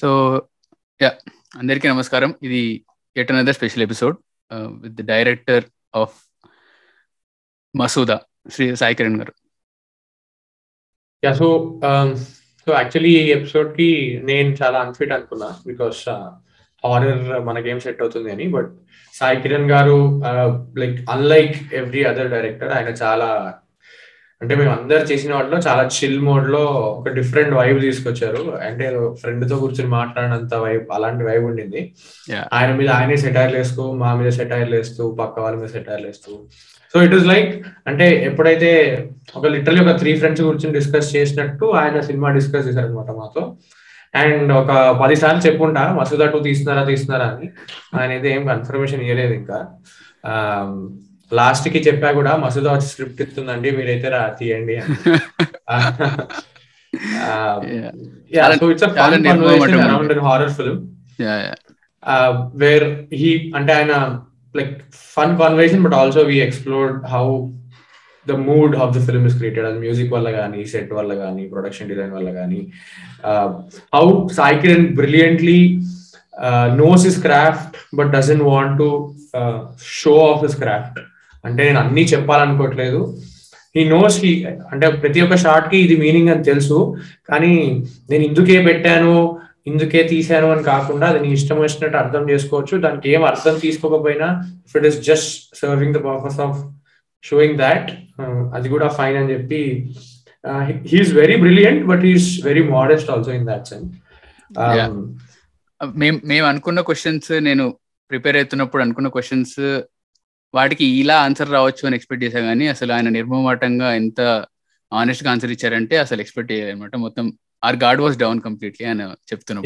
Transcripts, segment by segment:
So yeah అందరికీ నమస్కారం. ఇది at another special episode with the director of Masooda Shri Sai Kiran గారు. Yeah so so actually ఈ ఎపిసోడ్కి నేను చాలా అన్ఫిట్ అనుకున్నా బికాస్ హారర్ మనకేం సెట్ అవుతుంది అని. బట్ సాయి కిరణ్ గారు like unlike every other director ఆయన చాలా అంటే మేము అందరు చేసిన వాటిలో చాలా చిల్ మోడ్లో ఒక డిఫరెంట్ వైబ్ తీసుకొచ్చారు. అంటే ఫ్రెండ్తో కూర్చొని మాట్లాడినంత వైబ్ అలాంటి వైబ్ ఉండింది. ఆయన మీద ఆయనే సెటైర్లు వేస్తూ మా మీద సెటైర్లు వేస్తూ పక్క వాళ్ళ మీద సెటైర్లు వేస్తూ. సో ఇట్ ఇస్ లైక్ అంటే ఎప్పుడైతే ఒక లిటరలీ ఒక త్రీ ఫ్రెండ్స్ కూర్చొని డిస్కస్ చేసినట్టు ఆయన సినిమా డిస్కస్ చేశారు అనమాట మాతో. అండ్ ఒక పది సార్లు చెప్పుంటా మసూదా టూ తీస్తున్నారా తీస్తున్నారా అని. ఆయన అయితే ఏం కన్ఫర్మేషన్ ఇవ్వలేదు ఇంకా. లాస్ట్కి చెప్పా కూడా మసూదా వచ్చి స్క్రిప్ట్ ఇస్తుందండి మీరైతే రా తీయండి హారర్ ఫిల్మ్ వేర్ హీ అంటే ఆయన like fun conversation but also we explored how the mood of the film is created అది మ్యూజిక్ వల్ల కానీ సెట్ వల్ల కానీ ప్రొడక్షన్ డిజైన్ వల్ల కానీ how Sai Kiran brilliantly knows his craft but doesn't want to show off his craft అంటే నేను అన్ని చెప్పాలనుకోవట్లేదు. ఈ నోస్ హీ అంటే ప్రతి ఒక్క షార్ట్కి ఇది మీనింగ్ అని తెలుసు. కానీ నేను ఇందుకే పెట్టాను ఇందుకే తీశాను అని కాకుండా అది నీ ఇష్టం వచ్చినట్టు అర్థం చేసుకోవచ్చు. దానికి ఏం అర్థం తీసుకోకపోయినా if it is just serving the purpose of showing that అది కూడా ఫైన్ అని చెప్పి he's very brilliant but he's very modest also in that sense మేము మేము అనుకున్న క్వశ్చన్స్ నేను ప్రిపేర్ అవుతున్నప్పుడు అనుకున్న క్వశ్చన్స్ వాటికి ఇలా ఆన్సర్ రావచ్చు అని ఎక్స్పెక్ట్ చేశా కానీ అసలు ఆయన నిర్మమాటంగా ఎంత ఆనెస్ట్గా ఆన్సర్ ఇచ్చారంటే అసలు ఎక్స్పెక్ట్ చేయాలన్నమాట మొత్తం or god was down completely ఆయన చెప్తున్నాం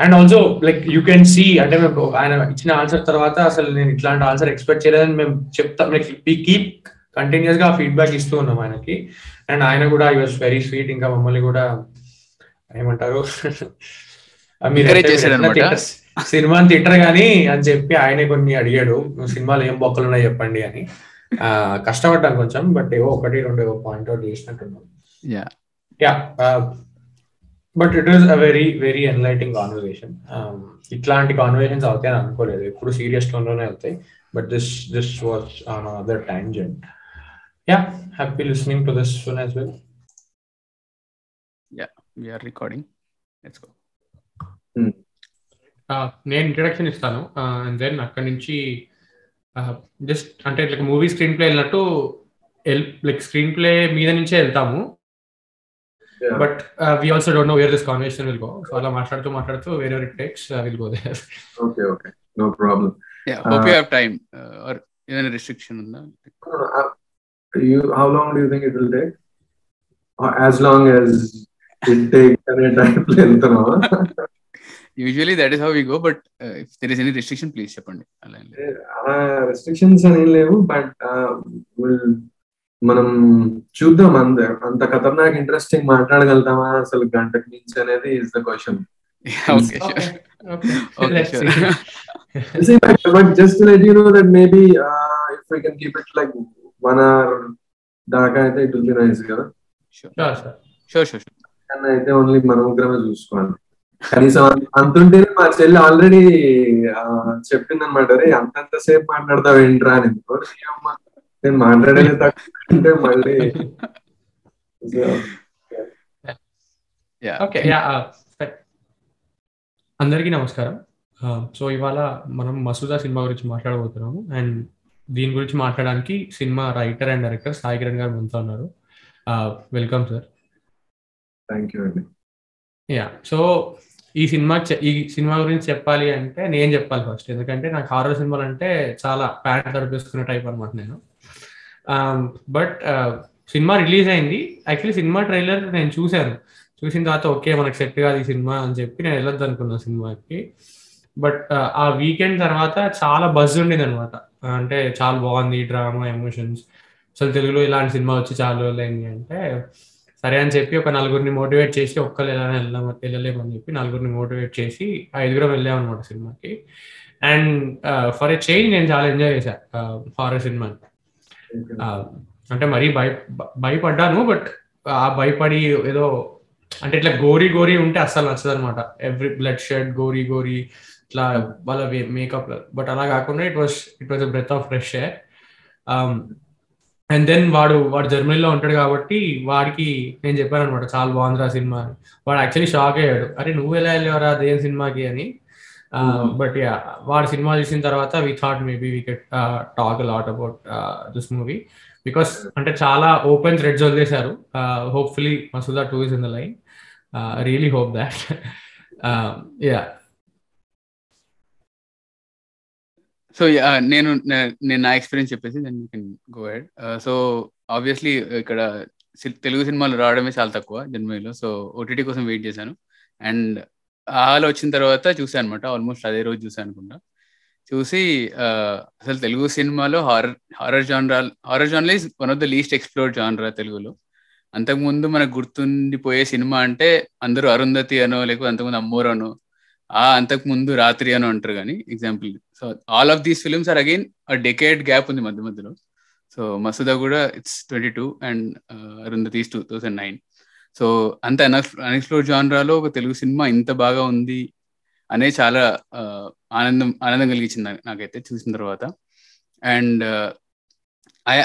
and also like you can see అంటే మేము ఆయన ఇచ్చిన ఆన్సర్ తర్వాత అసలు నేను ఇట్లాంటి ఆన్సర్ ఎక్స్పెక్ట్ చేయలేదని మేము చెప్తాం. కీప్ కంటిన్యూస్గా ఫీడ్బ్యాక్ ఇస్తూ ఉన్నాం ఆయనకి. అండ్ ఆయన కూడా ఈ వాజ్ వెరీ స్వీట్. ఇంకా మమ్మల్ని కూడా ఏమంటారు? సినిమాని తిట్టరు కానీ అని చెప్పి ఆయనే కొన్ని అడిగాడు సినిమాలు ఏం బొక్కలు ఉన్నాయి చెప్పండి అని. కష్టపడ్డాను కొంచెం బట్ ఏవో ఒకటి రెండు point out చేసినట్టున్నాం yeah but it is a very very enlightening conversation ఇట్లాంటి కాన్వర్సేషన్స్ అవుతాయని అనుకోలేదు. ఎప్పుడు సీరియస్ టోన్లోనే అవుతాయి but this this watch on other tangent yeah happy listening to this one as well yeah we are recording let's go నేను introduction ఇస్తాను. And then అక్కడి నుంచి జస్ట్ అంటే ఇట్లా మూవీ స్క్రీన్ ప్లే వెళ్ళినట్టు లైక్ స్క్రీన్ ప్లే మీద నుంచే వెళ్తాము. But we also don't know where this conversation will go so అలా మాట్లాడుతూ మాట్లాడుతూ వేరే it takes will go there okay okay no problem yeah hope you have time or ఏమైనా restriction ఉందా? You how long do you think it will take as long as it take అనే టైప్లో వెళ్తున్నావా usually that is how we go but if there is any restriction please చెప్పండి. అలా restrictions అని లేవు but మనం చూద్దాం అంత అంత ఖతర్నాక్ ఇంట్రెస్టింగ్ మాట్లాడగలుగుతామా? అసలు గంటకు మించి అనేది is the question but just let you know that maybe if we can keep it like one hour దాకా అయితే ఇట్ విల్ బి నైస్ కదా? షూర్ షూర్ అయితే ఓన్లీ మన ముగ్గురమే చూసుకోవాలి. కనీసం అంతుంటేనే మా చెల్లి ఆల్రెడీ చెప్పింది అనమాట రే అంతంత సేపు మాట్లాడతావు ఏంట్రా అని నేను మాట్లాడేది తక్కువ మళ్ళీ అందరికీ నమస్కారం. సో ఇవాళ మనం మసూదా సినిమా గురించి మాట్లాడబోతున్నాము. అండ్ దీని గురించి మాట్లాడడానికి cinema writer and director Sai Kiran గారు మనతో ఉన్నారు. Welcome sir. థ్యాంక్ యూ అండి. యా సో ఈ సినిమా ఈ సినిమా గురించి చెప్పాలి అంటే నేను చెప్పాలి ఫస్ట్ ఎందుకంటే నాకు హారర్ సినిమాలు అంటే చాలా ప్యాంట్ తడిపేసుకునే టైప్ అనమాట నేను. Um, but uh, cinema release అయింది. యాక్చువల్లీ సినిమా ట్రైలర్ నేను చూశాను. చూసిన తర్వాత ఓకే మనకు సెట్ కాదు ఈ సినిమా అని చెప్పి నేను వెళ్ళొద్దు అనుకున్నాను సినిమాకి. బట్ uh, ఆ వీకెండ్ తర్వాత చాలా బజ్ ఉండేది అనమాట అంటే చాలా బాగుంది డ్రామా ఎమోషన్స్ అసలు తెలుగులో ఇలాంటి సినిమా వచ్చి చాలా రోజులైంది అంటే సరే అని చెప్పి ఒక నలుగురిని మోటివేట్ చేసి ఒక్కరు ఎలా వెళ్దాం వెళ్ళలేమని చెప్పి నలుగురిని మోటివేట్ చేసి ఐదుగురం వెళ్ళాం అనమాట సినిమాకి. అండ్ ఫర్ ఎ చేంజ్ నేను చాలా ఎంజాయ్ చేశా హారర్ సినిమాని అంటే మరీ భయ భయపడ్డాను బట్ ఆ భయపడి ఏదో అంటే ఇట్లా గోరీ గోరీ ఉంటే అస్సలు నచ్చదు అనమాట every blood shed gory gory ఇట్లా వాళ్ళ మేకప్ బట్ అలా కాకుండా it was it was breath of fresh air and then వాడు వాడు జర్మనీలో ఉంటాడు కాబట్టి వాడికి నేను చెప్పాను అనమాట చాలా బాగుంది ఆ సినిమా అని. వాడు యాక్చువల్లీ షాక్ అయ్యాడు. అరే నువ్వు ఎలా వెళ్ళేవరా దేని సినిమాకి అని. బట్ యా వాడు సినిమా చూసిన తర్వాత we thought maybe we get talk lot about this movie because అంటే చాలా ఓపెన్ థ్రెడ్స్ వదిలేశారు. Hopefully Masooda two is in the line really hope that yeah so uh, నేను నేను నా ఎక్స్పీరియన్స్ చెప్పేసి then you can go ahead so obviously ఇక్కడ తెలుగు సినిమాలు రావడమే చాలా తక్కువ జన్మలో. సో ఓటీటీ కోసం వెయిట్ చేశాను. అండ్ హాల్ వచ్చిన తర్వాత చూసాను అనమాట ఆల్మోస్ట్ అదే రోజు చూసాను అనుకుంటా. చూసి uh, అసలు తెలుగు సినిమాలో horror horror genre horror genre is one of the least explored genre తెలుగులో. అంతకుముందు మనకు గుర్తుండిపోయే సినిమా అంటే అందరూ అరుంధతి అనో లేకపోతే అంతకుముందు అమ్మోర్ అనో ఆ అంతకు ముందు రాత్రి అనో అంటారు కానీ example so all of these films are again decade gap ఉంది మధ్య మధ్యలో. సో మసూదా కూడా it's twenty two and Arundhati's two thousand nine so అంత అన్ఎక్స్ప్లోర్ జాన్రాలో ఒక తెలుగు సినిమా ఇంత బాగా ఉంది అనే చాలా uh, ఆనందం ఆనందం కలిగించింది నాకైతే చూసిన తర్వాత. అండ్ uh,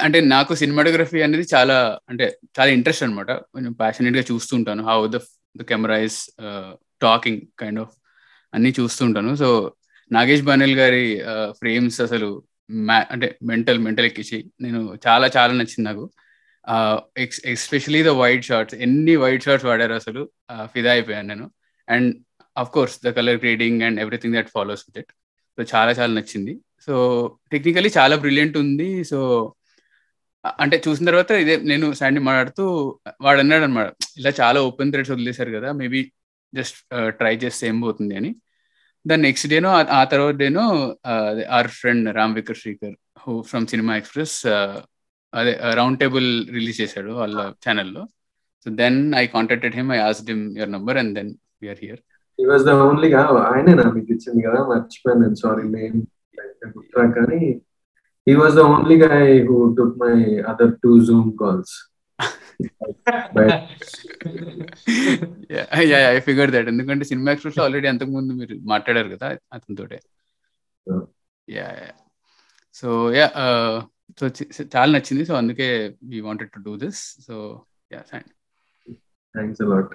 అంటే నాకు సినిమాటోగ్రఫీ అనేది చాలా అంటే చాలా ఇంట్రెస్ట్ అనమాట కొంచెం ప్యాషనెట్గా చూస్తుంటాను how the the camera is talking kind of అన్ని చూస్తుంటాను సో నాగేష్ బానెల్ గారి ఫ్రేమ్స్ అసలు అంటే మెంటల్ మెంటల్ ఎక్కించి నేను చాలా చాలా నచ్చింది నాకు. ఎస్పెషలీ ద వైట్ షార్ట్స్ ఎన్ని వైట్ షార్ట్స్ వాడారు అసలు ఫిదా అయిపోయాను నేను. And of course the colour grading and everything that follows with it. So చాలా చాలా నచ్చింది. సో టెక్నికలీ చాలా బ్రిలియంట్ ఉంది. సో అంటే చూసిన తర్వాత ఇదే నేను శాండీ మాట్లాడుతూ వాడు అన్నాడు అనమాట ఇలా చాలా ఓపెన్ థ్రెడ్స్ వదిలేశారు కదా మేబీ జస్ట్ ట్రై చేస్తే ఏం పోతుంది అని. దాని నెక్స్ట్ డేనో ఆ తర్వాత డేనో or friend Ram weaker Srikar who from cinema express అదే రౌండ్ టేబుల్ రిలీజ్ చేశాడు వాళ్ళ ఛానల్లో so then I contacted him I asked him your number and then we're here he was the only ఆయనేనా మీకు ఇచ్చింది కదా? మర్చిపోయాను నేను సారీ నేమ్ కానీ. హీ వాజ్ ద ఓన్లీ గా who took my other two Zoom calls I figure that ఎందుకంటే సినిమా ఎక్స్ప్రెస్లో ఆల్రెడీ అంతకు ముందు మీరు మాట్లాడారు కదా అతనితోటే. యా సో యా సో చాలా నచ్చింది. సో అందుకే we wanted to do this so yeah thanks a lot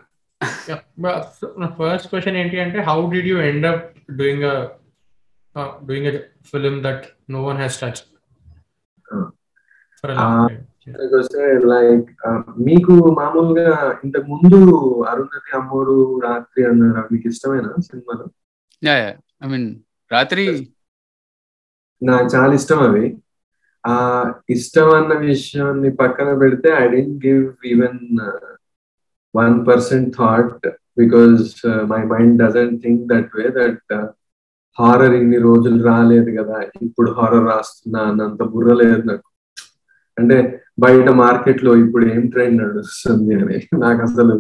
first question ఏంటి అంటే how did you end up doing doing film that no one has touch వస్తే లైక్ మీకు మామూలుగా ఇంతకు ముందు అరుణతి అమ్మోరు రాత్రి అన్నారు. మీకు ఇష్టమైన సినిమాలు? యా యా ఐ మీన్ రాత్రి నాకు చాలా ఇష్టం అవి ఆ ఇష్టం అన్న విషయాన్ని పక్కన పెడితే I didn't give even one percent thought because my mind doesn't think that way that horror ఇన్ని రోజులు రాలేదు కదా. ఇప్పుడు హారర్ రాస్తున్నా అన్నంత బుర్ర లేదు నాకు. అంటే బయట మార్కెట్లో ఇప్పుడు ఏం ట్రెండ్ నడుస్తుంది అని నాకు అసలు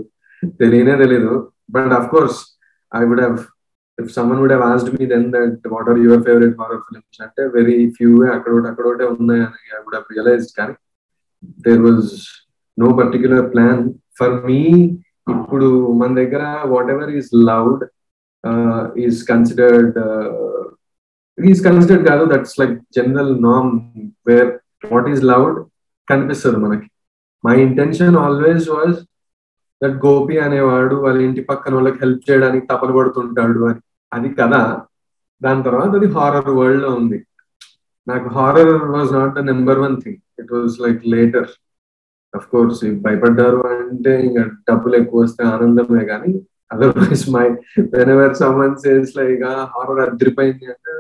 తెలియనే తెలియదు but of course I would have if someone would have asked me then that what are your favourite horror films అంటే వెరీ ఫ్యూ అక్కడోటి అక్కడోటే ఉన్నాయని ఐ వుడ్ హ్యావ్ రియలైజ్డ్ కానీ there was no particular plan for me ఇప్పుడు మన దగ్గర whatever is loud is considered is considered కాదు. That's like general నామ్ వేర్ వాట్ ఈస్ లౌడ్ కనిపిస్తుంది మనకి. My intention always was that Gopi అనేవాడు వాళ్ళ ఇంటి పక్కన వాళ్ళకి హెల్ప్ చేయడానికి తపన పడుతుంటాడు అని. అది కదా దాని తర్వాత అది హారర్ వరల్డ్లో ఉంది. నాకు horror was not the number one thing it was like later of course భయపడ్డారు అంటే ఇంకా డబ్బులు ఎక్కువ వస్తే ఆనందమే కానీ otherwise my whenever someone says like horror అద్దరిపోయింది అంటే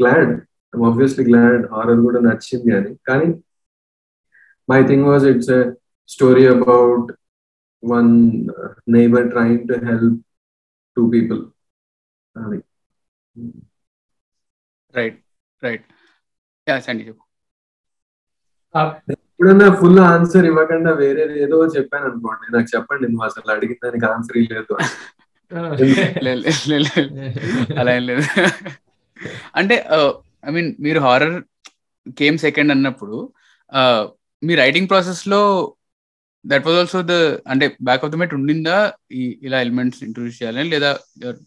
గ్లాడ్ ఆబ్వియస్లీ గ్లాడ్ హారర్ కూడా నచ్చింది అని. కానీ my thing was it's a story about one neighbour trying to help two people అది రైట్ రైట్ సండి చెప్పు. ఎప్పుడన్నా ఫుల్ ఆన్సర్ ఇవ్వకుండా వేరే ఏదో చెప్పాను అనుకోండి. నాకు చెప్పండి నువ్వు అసలు అడిగిన దానికి ఆన్సర్ ఇవ్వలేదు అలా ఏం లేదు. అంటే ఐ మీన్ మీరు హారర్ కేమ్ సెకండ్ అన్నప్పుడు మీ రైటింగ్ ప్రాసెస్లో దట్ వాజ్ ఆల్సో ద అంటే బ్యాక్ ఆఫ్ ద మెట్ ఉండిందా ఈ ఇలా ఎలిమెంట్స్ ఇంట్రొడ్యూస్ చేయాలని? లేదా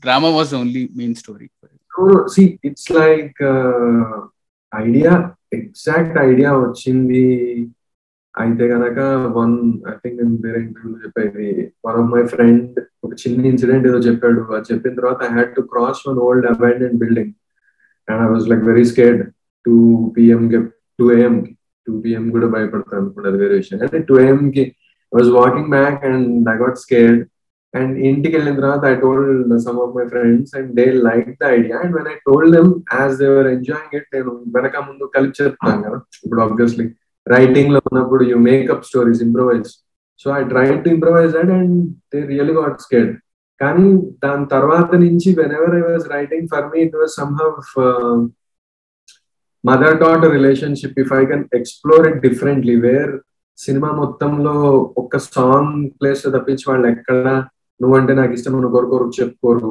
drama was only main story see it's like idea exact idea వచ్చింది. అయితే గనక వన్ ఐ థింక్ నేను వేరే ఇంటర్వ్యూలో చెప్పేది వన్ ఆఫ్ మై ఫ్రెండ్ ఒక చిన్న ఇన్సిడెంట్ ఏదో చెప్పాడు. అది చెప్పిన తర్వాత I had to cross one old abandoned building and I was like very scared two PM to AM కి. టూ పిఎం కూడా భయపడతారు అనుకుంటే అది వేరే విషయం. అంటే టూ ఏఎం కి was walking back and I got scared and ఇంటికి వెళ్ళిన తర్వాత I told some of my friends and they like the idea and when I told them as they were enjoying it నేను వెనక ముందు కలిపి చెప్తాను కదా. ఇప్పుడు ఆబ్వియస్లీ రైటింగ్లో ఉన్నప్పుడు you make up stories improvise so I try to improvise that and they real got scared కానీ దాని తర్వాత నుంచి whenever I was writing for me it was some mother daughter relationship if I can explore it differently where cinema మొత్తంలో ఒక్క song place తప్పించి వాళ్ళు ఎక్కడ నువ్వంటే నాకు ఇష్టం అని కోరుకోరు చెప్పుకోరు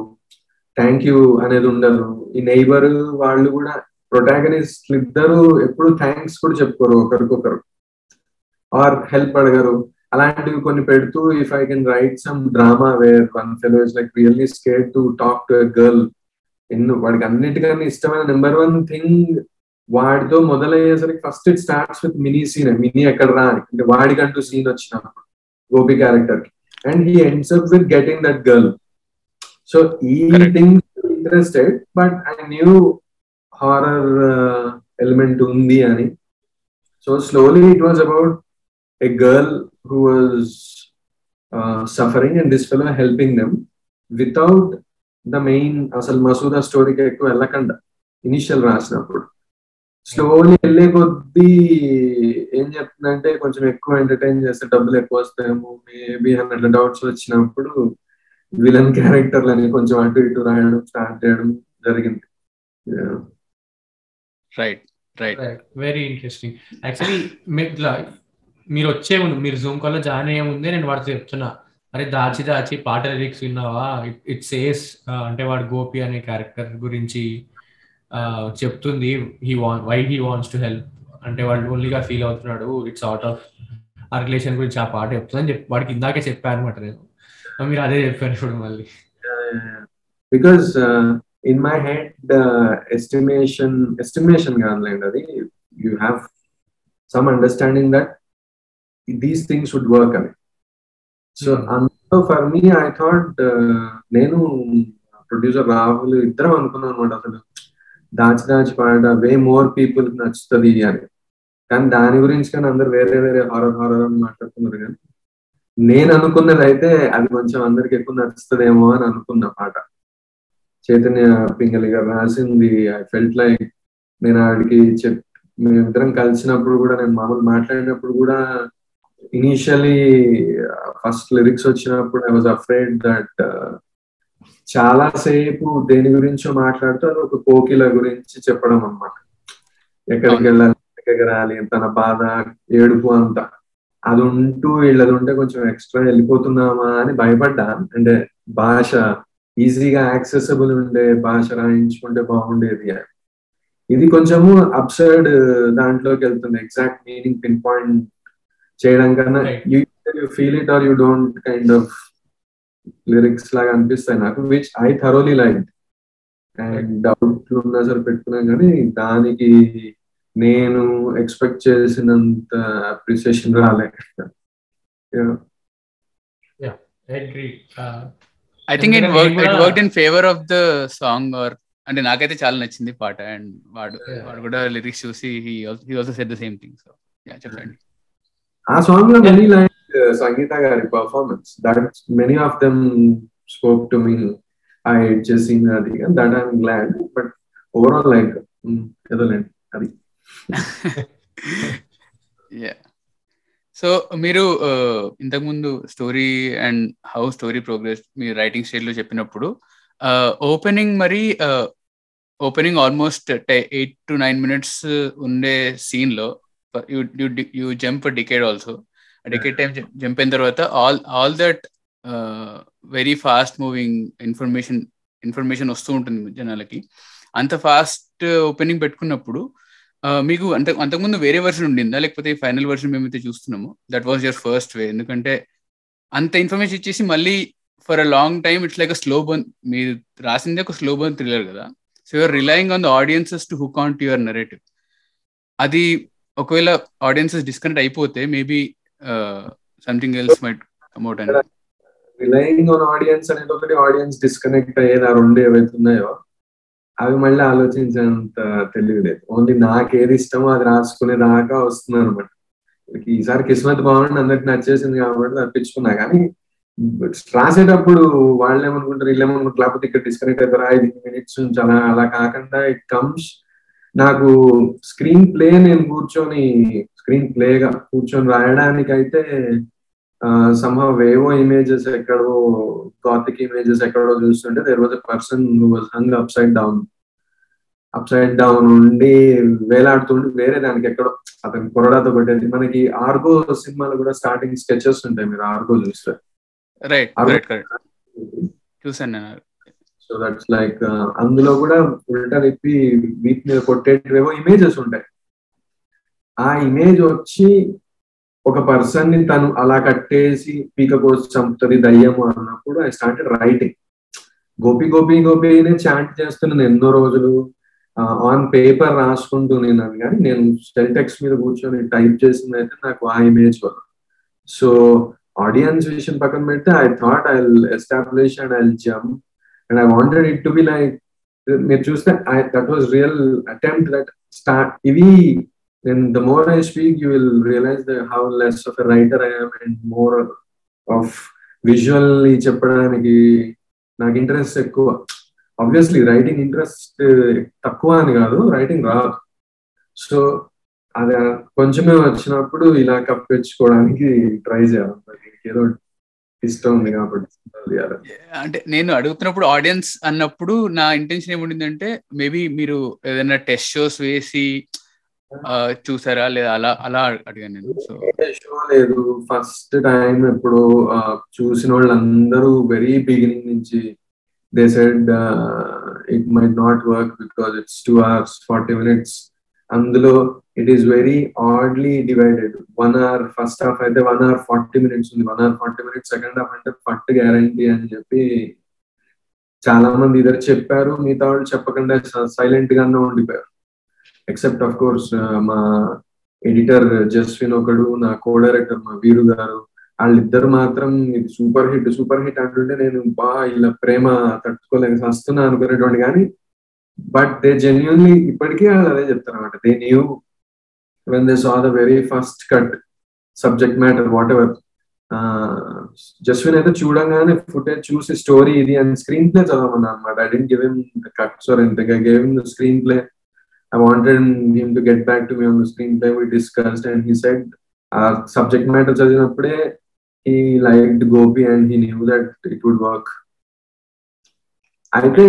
థ్యాంక్ యూ అనేది ఉండదు. ఈ నైబర్ వాళ్ళు కూడా ప్రొటాగనిస్ట్ ఇద్దరు ఎప్పుడు థ్యాంక్స్ కూడా చెప్పుకోరు ఒకరికొకరు. ఆర్ హెల్ప్ అడగరు. అలాంటివి కొన్ని పెడుతూ if I can write some drama where one fellow is like really scare to talk to a girl ఎన్ను వాడికి అన్నిటికన్నా ఇష్టమైన నెంబర్ వన్ థింగ్ వాడితో మొదలయ్యేసరికి first it starts with mini scene mini ఎక్కడ రా అంటే వాడికంటూ సీన్ వచ్చినప్పుడు గోపి క్యారెక్టర్కి and he ends up with getting that girl so ఈ thing interested but I knew horror element ఉంది అని. So slowly it was about a girl who was suffering and this fellow helping them without the main అసలు మసూదా స్టోరీకి ఎక్కువ వెళ్ళకుండా. Initial రాసినప్పుడు. Slowly వెళ్ళే కొద్దీ ఏం చెప్తుందంటే కొంచెం ఎక్కువ ఎంటర్టైన్ చేస్తే డబ్బులు ఎక్కువ వస్తాయేమో మేబీ అన్నట్లు డౌట్స్ వచ్చినప్పుడు విలన్ క్యారెక్టర్లని కొంచెం అటు ఇటు రాయడం స్టార్ట్ చేయడం జరిగింది. Right right very interesting actually మీరు వచ్చే ముందు మీరు జూమ్ కాల్లో జాయిన్ అయ్యే ముందే నేను వాడితో చెప్తున్నా. అరే దాచి దాచి పాట లిరిక్స్ విన్నావా? ఇట్ సేస్ అంటే వాడు గోపి అనే క్యారెక్టర్ గురించి చెప్తుంది he want why he wants to help అంటే వాడు ఓన్లీగా ఫీల్ అవుతున్నాడు ఇట్స్ అవుట్ ఆఫ్ ఆ రిలేషన్ గురించి ఆ పాట చెప్తుందని చెప్పి వాడికి ఇందాకే చెప్పాను అనమాట నేను. మీరు అదే చెప్పారు ఇప్పుడు మళ్ళీ. Because in my head estimation estimation కాదులేండి అది. You have some understanding that these things would work అని. సో అందులో ఫర్ మీ ఐ థాట్ నేను ప్రొడ్యూసర్ రాహుల్ ఇద్దరం అనుకున్నాం అనమాట అసలు. దాచి దాచి పాట వే మోర్ పీపుల్ నచ్చుతుంది అని కానీ దాని గురించి కానీ అందరు వేరే వేరే హారర్ హారర్ అని మాట్లాడుతున్నారు కానీ నేను అనుకున్నది అయితే అది కొంచెం అందరికి ఎక్కువ నచ్చుతుందేమో అని అనుకున్న పాట. చైతన్య పింగళి గారు రాసింది ఐ ఫెల్ట్ లైక్ నేను ఆడికి చెప్ మేమిద్దరం కలిసినప్పుడు కూడా నేను మామూలు మాట్లాడినప్పుడు కూడా ఇనీషియలీ ఫస్ట్ లిరిక్స్ వచ్చినప్పుడు ఐ వాజ్ అఫ్రైడ్ దట్ చాలా సేపు దేని గురించో మాట్లాడుతూ అది ఒక కోకిల గురించి చెప్పడం అనమాట ఎక్కడికి వెళ్ళాలి ఎగరాలి తన బాధ ఏడుపు అంతా. అది ఉంటూ వీళ్ళది ఉంటే కొంచెం ఎక్స్ట్రా వెళ్ళిపోతున్నామా అని భయపడ్డా. అంటే భాష ఈజీగా యాక్సెసబుల్ ఉండే భాష రాయించుకుంటే బాగుండేది ఇది కొంచెము అబ్సర్డ్ దాంట్లోకి వెళ్తుంది. ఎగ్జాక్ట్ మీనింగ్ పిన్ పాయింట్ చేయడం కన్నా you feel it or you don't kind of lyrics లాగా అనిపిస్తాయి నాకు which I thoroughly like and doubt ఉన్నా సరే పెట్టుకున్నాం కానీ దానికి నేను ఎక్స్పెక్ట్ చేసినంత అప్రిసియేషన్ రాలే. I think it work it work in favour of the song or అంటే నాకైతే చాలా నచ్చింది పాట అండ్ వాడు వాడు కూడా లిరిక్స్ చూసి he also said the same thing so yeah చెప్పండి. ఆ సాంగ్లో many లైక్ సంగీత గారి performance that many of them spoke to me I చేసింది అది that I'm glad but overall like ఏదో లేండి అది యా సో మీరు ఇంతకుముందు story and how story progress me writing స్టైల్లో చెప్పినప్పుడు ఓపెనింగ్ మరి opening almost eight to nine minutes ఉండే సీన్లో you jump decade also decade time jump అయిన తర్వాత all all that very fast moving information information వస్తూ ఉంటుంది జనాలకి. అంత ఫాస్ట్ ఓపెనింగ్ పెట్టుకున్నప్పుడు మీకు అంత అంతకుముందు వేరే వర్షన్ ఉండిందా? లేకపోతే ఫైనల్ వర్షన్ మేమైతే చూస్తున్నాము. That was your first way ఎందుకంటే అంత ఇన్ఫర్మేషన్ ఇచ్చేసి మళ్ళీ for a long time it's like a slow burn మీరు రాసింది ఒక స్లో బర్న్ థ్రిల్లర్ కదా. So you're relying on the audiences to hook on to your narrative అది ఒకవేళ ఆడియన్సెస్ డిస్కనెక్ట్ అయిపోతే maybe something else might come at and relying on audience అనేది ఒకటి audience disconnect అయ్యేది ఆ రెండు ఏవైతున్నాయో అవి మళ్ళీ ఆలోచించేంత తెలియలేదు ఓన్లీ నాకు ఏది ఇష్టమో అది రాసుకునే దాకా వస్తుంది అనమాట ఈసారి కిస్మత్ బాగుండి అందరికి నచ్చేసింది కాబట్టి తప్పించుకున్నా కానీ రాసేటప్పుడు వాళ్ళు ఏమనుకుంటారు వీళ్ళు ఏమనుకుంటారు లేకపోతే ఇక్కడ డిస్కనెక్ట్ అవుతారా ఐదు మినిట్స్ నుంచి అలా అలా కాకుండా ఇట్ కమ్స్ నాకు స్క్రీన్ ప్లే నేను కూర్చొని స్క్రీన్ ప్లేగా కూర్చొని రాయడానికి అయితే సంహవ్ ఏవో ఇమేజెస్ ఎక్కడో గాతిక్ ఇమేజెస్ ఎక్కడో చూస్తుంటే there was a person was hung upside down upside down ఉండి వేలాడుతుండి వేరే దానికి ఎక్కడో అతని కొరడాతో కొట్టేది. మనకి ఆర్గో సినిమాలో కూడా స్టార్టింగ్ స్కెచెస్ ఉంటాయి మీరు ఆర్గో చూస్తే. రైట్ రైట్ కరెక్ట్ చూసాను నేను. సో దట్స్ లైక్ అందులో కూడా ఉల్టా తిప్పి వీటి మీద కొట్టేటివేవో ఇమేజెస్ ఉంటాయి. ఆ ఇమేజ్ వచ్చి ఒక పర్సన్ని తను అలా కట్టేసి పీక కోసి చంపుతుంది దయ్యము అన్నప్పుడు I started writing. Gopi Gopi Gopi chant చేస్తున్నాను ఎన్నో రోజులు. ఆన్ పేపర్ రాసుకుంటూ నేను కానీ నేను సెల్టెక్స్ మీద కూర్చొని టైప్ చేసింది అయితే నాకు ఆ ఇమేజ్ వల్ల. సో ఆడియన్స్ విషయం పక్కన పెడితే I thought I establish and I jump. And I wanted it to be like మీరు చూస్తే I that was real attempt that start. ఇవి then the more I speak, you will realize that how less of a writer I am and more of visually చెప్పడానికి నాకు interest ఎక్కువ. Obviously writing interest తక్కువ అని కాదు writing రాదు. So అది కొంచెమే వచ్చినప్పుడు ఇలా కప్పించుకోవడానికి ట్రై చేయాలి. ఏదో ఇష్టం ఉంది కాబట్టి అంటే నేను అడుగుతున్నప్పుడు ఆడియన్స్ అన్నప్పుడు నా ఇంటెన్షన్ ఏముండిందంటే మేబీ మీరు ఏదైనా టెస్ట్ షోస్ వేసి చూసారా లేదా? అలా అలా అడిగాను నేను. సో షో లేదు. ఫస్ట్ టైం ఎప్పుడు చూసిన వాళ్ళందరూ వెరీ బిగినింగ్ నుంచి they said it might not work because it's two hours forty minutes అందులో it is very oddly divided one hour first half అయితే వన్ అవర్ ఫార్టీ మినిట్స్ ఉంది. One hour forty minutes second half అంటే ఫట్ guarantee అని చెప్పి చాలా మంది ఇద్దరు చెప్పారు. మిగతా వాళ్ళు చెప్పకుండా సైలెంట్ గానే ఉండిపోయారు. ఎక్సెప్ట్ ఆఫ్ కోర్స్ మా ఎడిటర్ జస్విన్ ఒకడు నా కో డైరెక్టర్ మా వీరు గారు వాళ్ళిద్దరు మాత్రం ఇది సూపర్ హిట్ సూపర్ హిట్ అంటుంటే నేను బా ఇలా ప్రేమ తట్టుకోలేక వస్తున్నా అనుకునేటువంటి కానీ బట్ దే జెన్యున్లీ ఇప్పటికీ వాళ్ళు అదే చెప్తారు అనమాట they knew when they saw the very first cut subject matter whatever Jaswin అయితే చూడంగానే ఫుటేజ్ చూసి స్టోరీ ఇది అని స్క్రీన్ ప్లే చదవమన్నా అనమాట I didn't give him cuts or ఎంతగా game screenplay I wanted him to get back to me on the screenplay. We discussed, and he said, uh, subject matter చదివినప్పుడే he liked Gopi and he knew that it would work. అయితే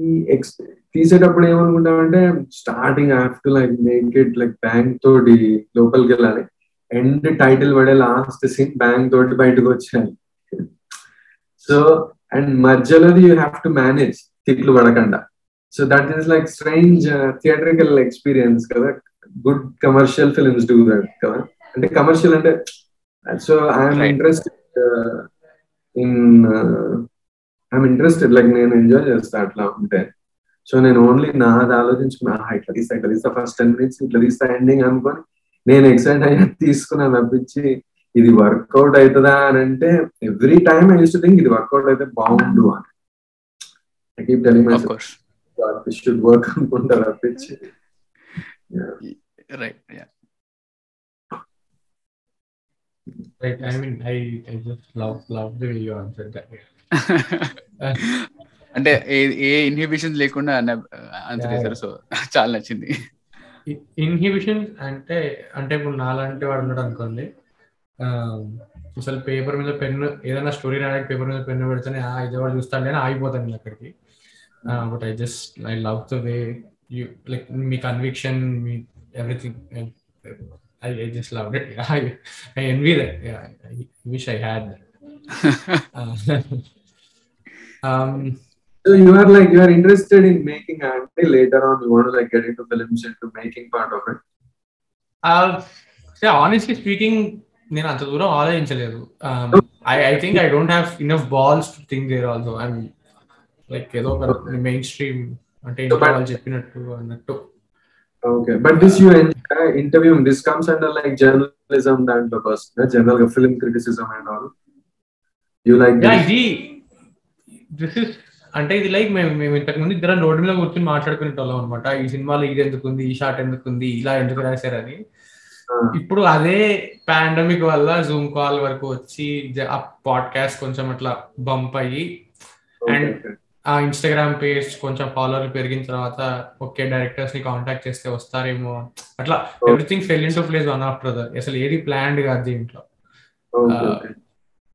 ఈ ఎక్స్ తీసేటప్పుడు ఏమనుకుంటామంటే starting have to like make it like bank తోటి లోపలికి వెళ్ళాలి end title పడే లాస్ట్ సీన్ బ్యాంక్ తోటి బయటకు వచ్చాయి సో అండ్ మధ్యలోది యూ హ్యావ్ టు మేనేజ్ తిట్లు పడకుండా so that is like strange theatrical experience కదా. Good commercial films do that కదా. అంటే కమర్షియల్ అంటే so I'm interested in I'm interested like నేను ఎంజాయ్ చేస్తా అట్లా ఉంటే. సో నేను ఓన్లీ నాది ఆలోచించుకున్నా ఇట్లా తీస్తా ఇట్లా తీస్తా ఫస్ట్ టెన్ మినిట్స్ ఇట్లా తీస్తా ఎండింగ్ అనుకొని నేను ఎక్సైట్ అయ్యా తీసుకున్నాను తప్పించి ఇది వర్కౌట్ అవుతుందా అని అంటే every time I use to think ఇది వర్కౌట్ అయితే బాగుండు అని. I keep telling my this should work అనుకుంటా తప్పించి right yeah Right. I mean, I, I just love love the way you answered that. అంటే ఏ లేకుండా ఆన్సర్ చేశారు సో చాలా నచ్చింది. ఇన్హిబిషన్ అంటే అంటే ఇప్పుడు నాలాంటి వాడు ఉన్నాడు అనుకోండి అసలు పేపర్ మీద పెన్ను ఏదైనా స్టోరీ రాయడానికి పేపర్ మీద పెన్ను పెడితేనే ఇది వాడు చూస్తాను అని ఆగిపోతాను అక్కడికి. But I just I love the way you like me conviction me everything I, I just loved it. I, I envy that. Yeah, I wish I had that. uh, um, So you are like you are interested in making అంటే later on you want to like get into films into making part of it. Honestly speaking నేను అంత దూరం ఆలోచించలేదు I I think I don't have enough balls to think there also I'm like ఏదో ఒక mainstream అంటే వాళ్ళు చెప్పినట్టు అన్నట్టు Okay, but this you enjoy interviewing. This comes under like journalism దాంట్లో general film criticism and all. You like yeah this? ఇది this is అంటే ఇది లైక్ మేము మేము ఇంతకు ముందు ఇద్దరం రోడ్డు మీద కూర్చొని మాట్లాడుకునేటోళ్ళం అనమాట ఈ సినిమాలో ఇది ఎందుకు ఉంది ఈ షాట్ ఎందుకు ఉంది ఇలా ఎందుకు రాశారని Ah, ఇప్పుడు అదే పాండమిక్ వల్ల జూమ్ కాల్ వరకు వచ్చి ఆ పాడ్కాస్ట్ కొంచెం అట్లా బంప్ అయ్యి okay. ఆ ఇన్స్టాగ్రామ్ పేజ్ కొంచెం ఫాలోవర్లు పెరిగిన తర్వాత ఓకే డైరెక్టర్స్ని కాంటాక్ట్ చేస్తే వస్తారేమో అట్లా everything fell into place one after other అసలు ఏది ప్లాన్డ్ కాదు దీంట్లో.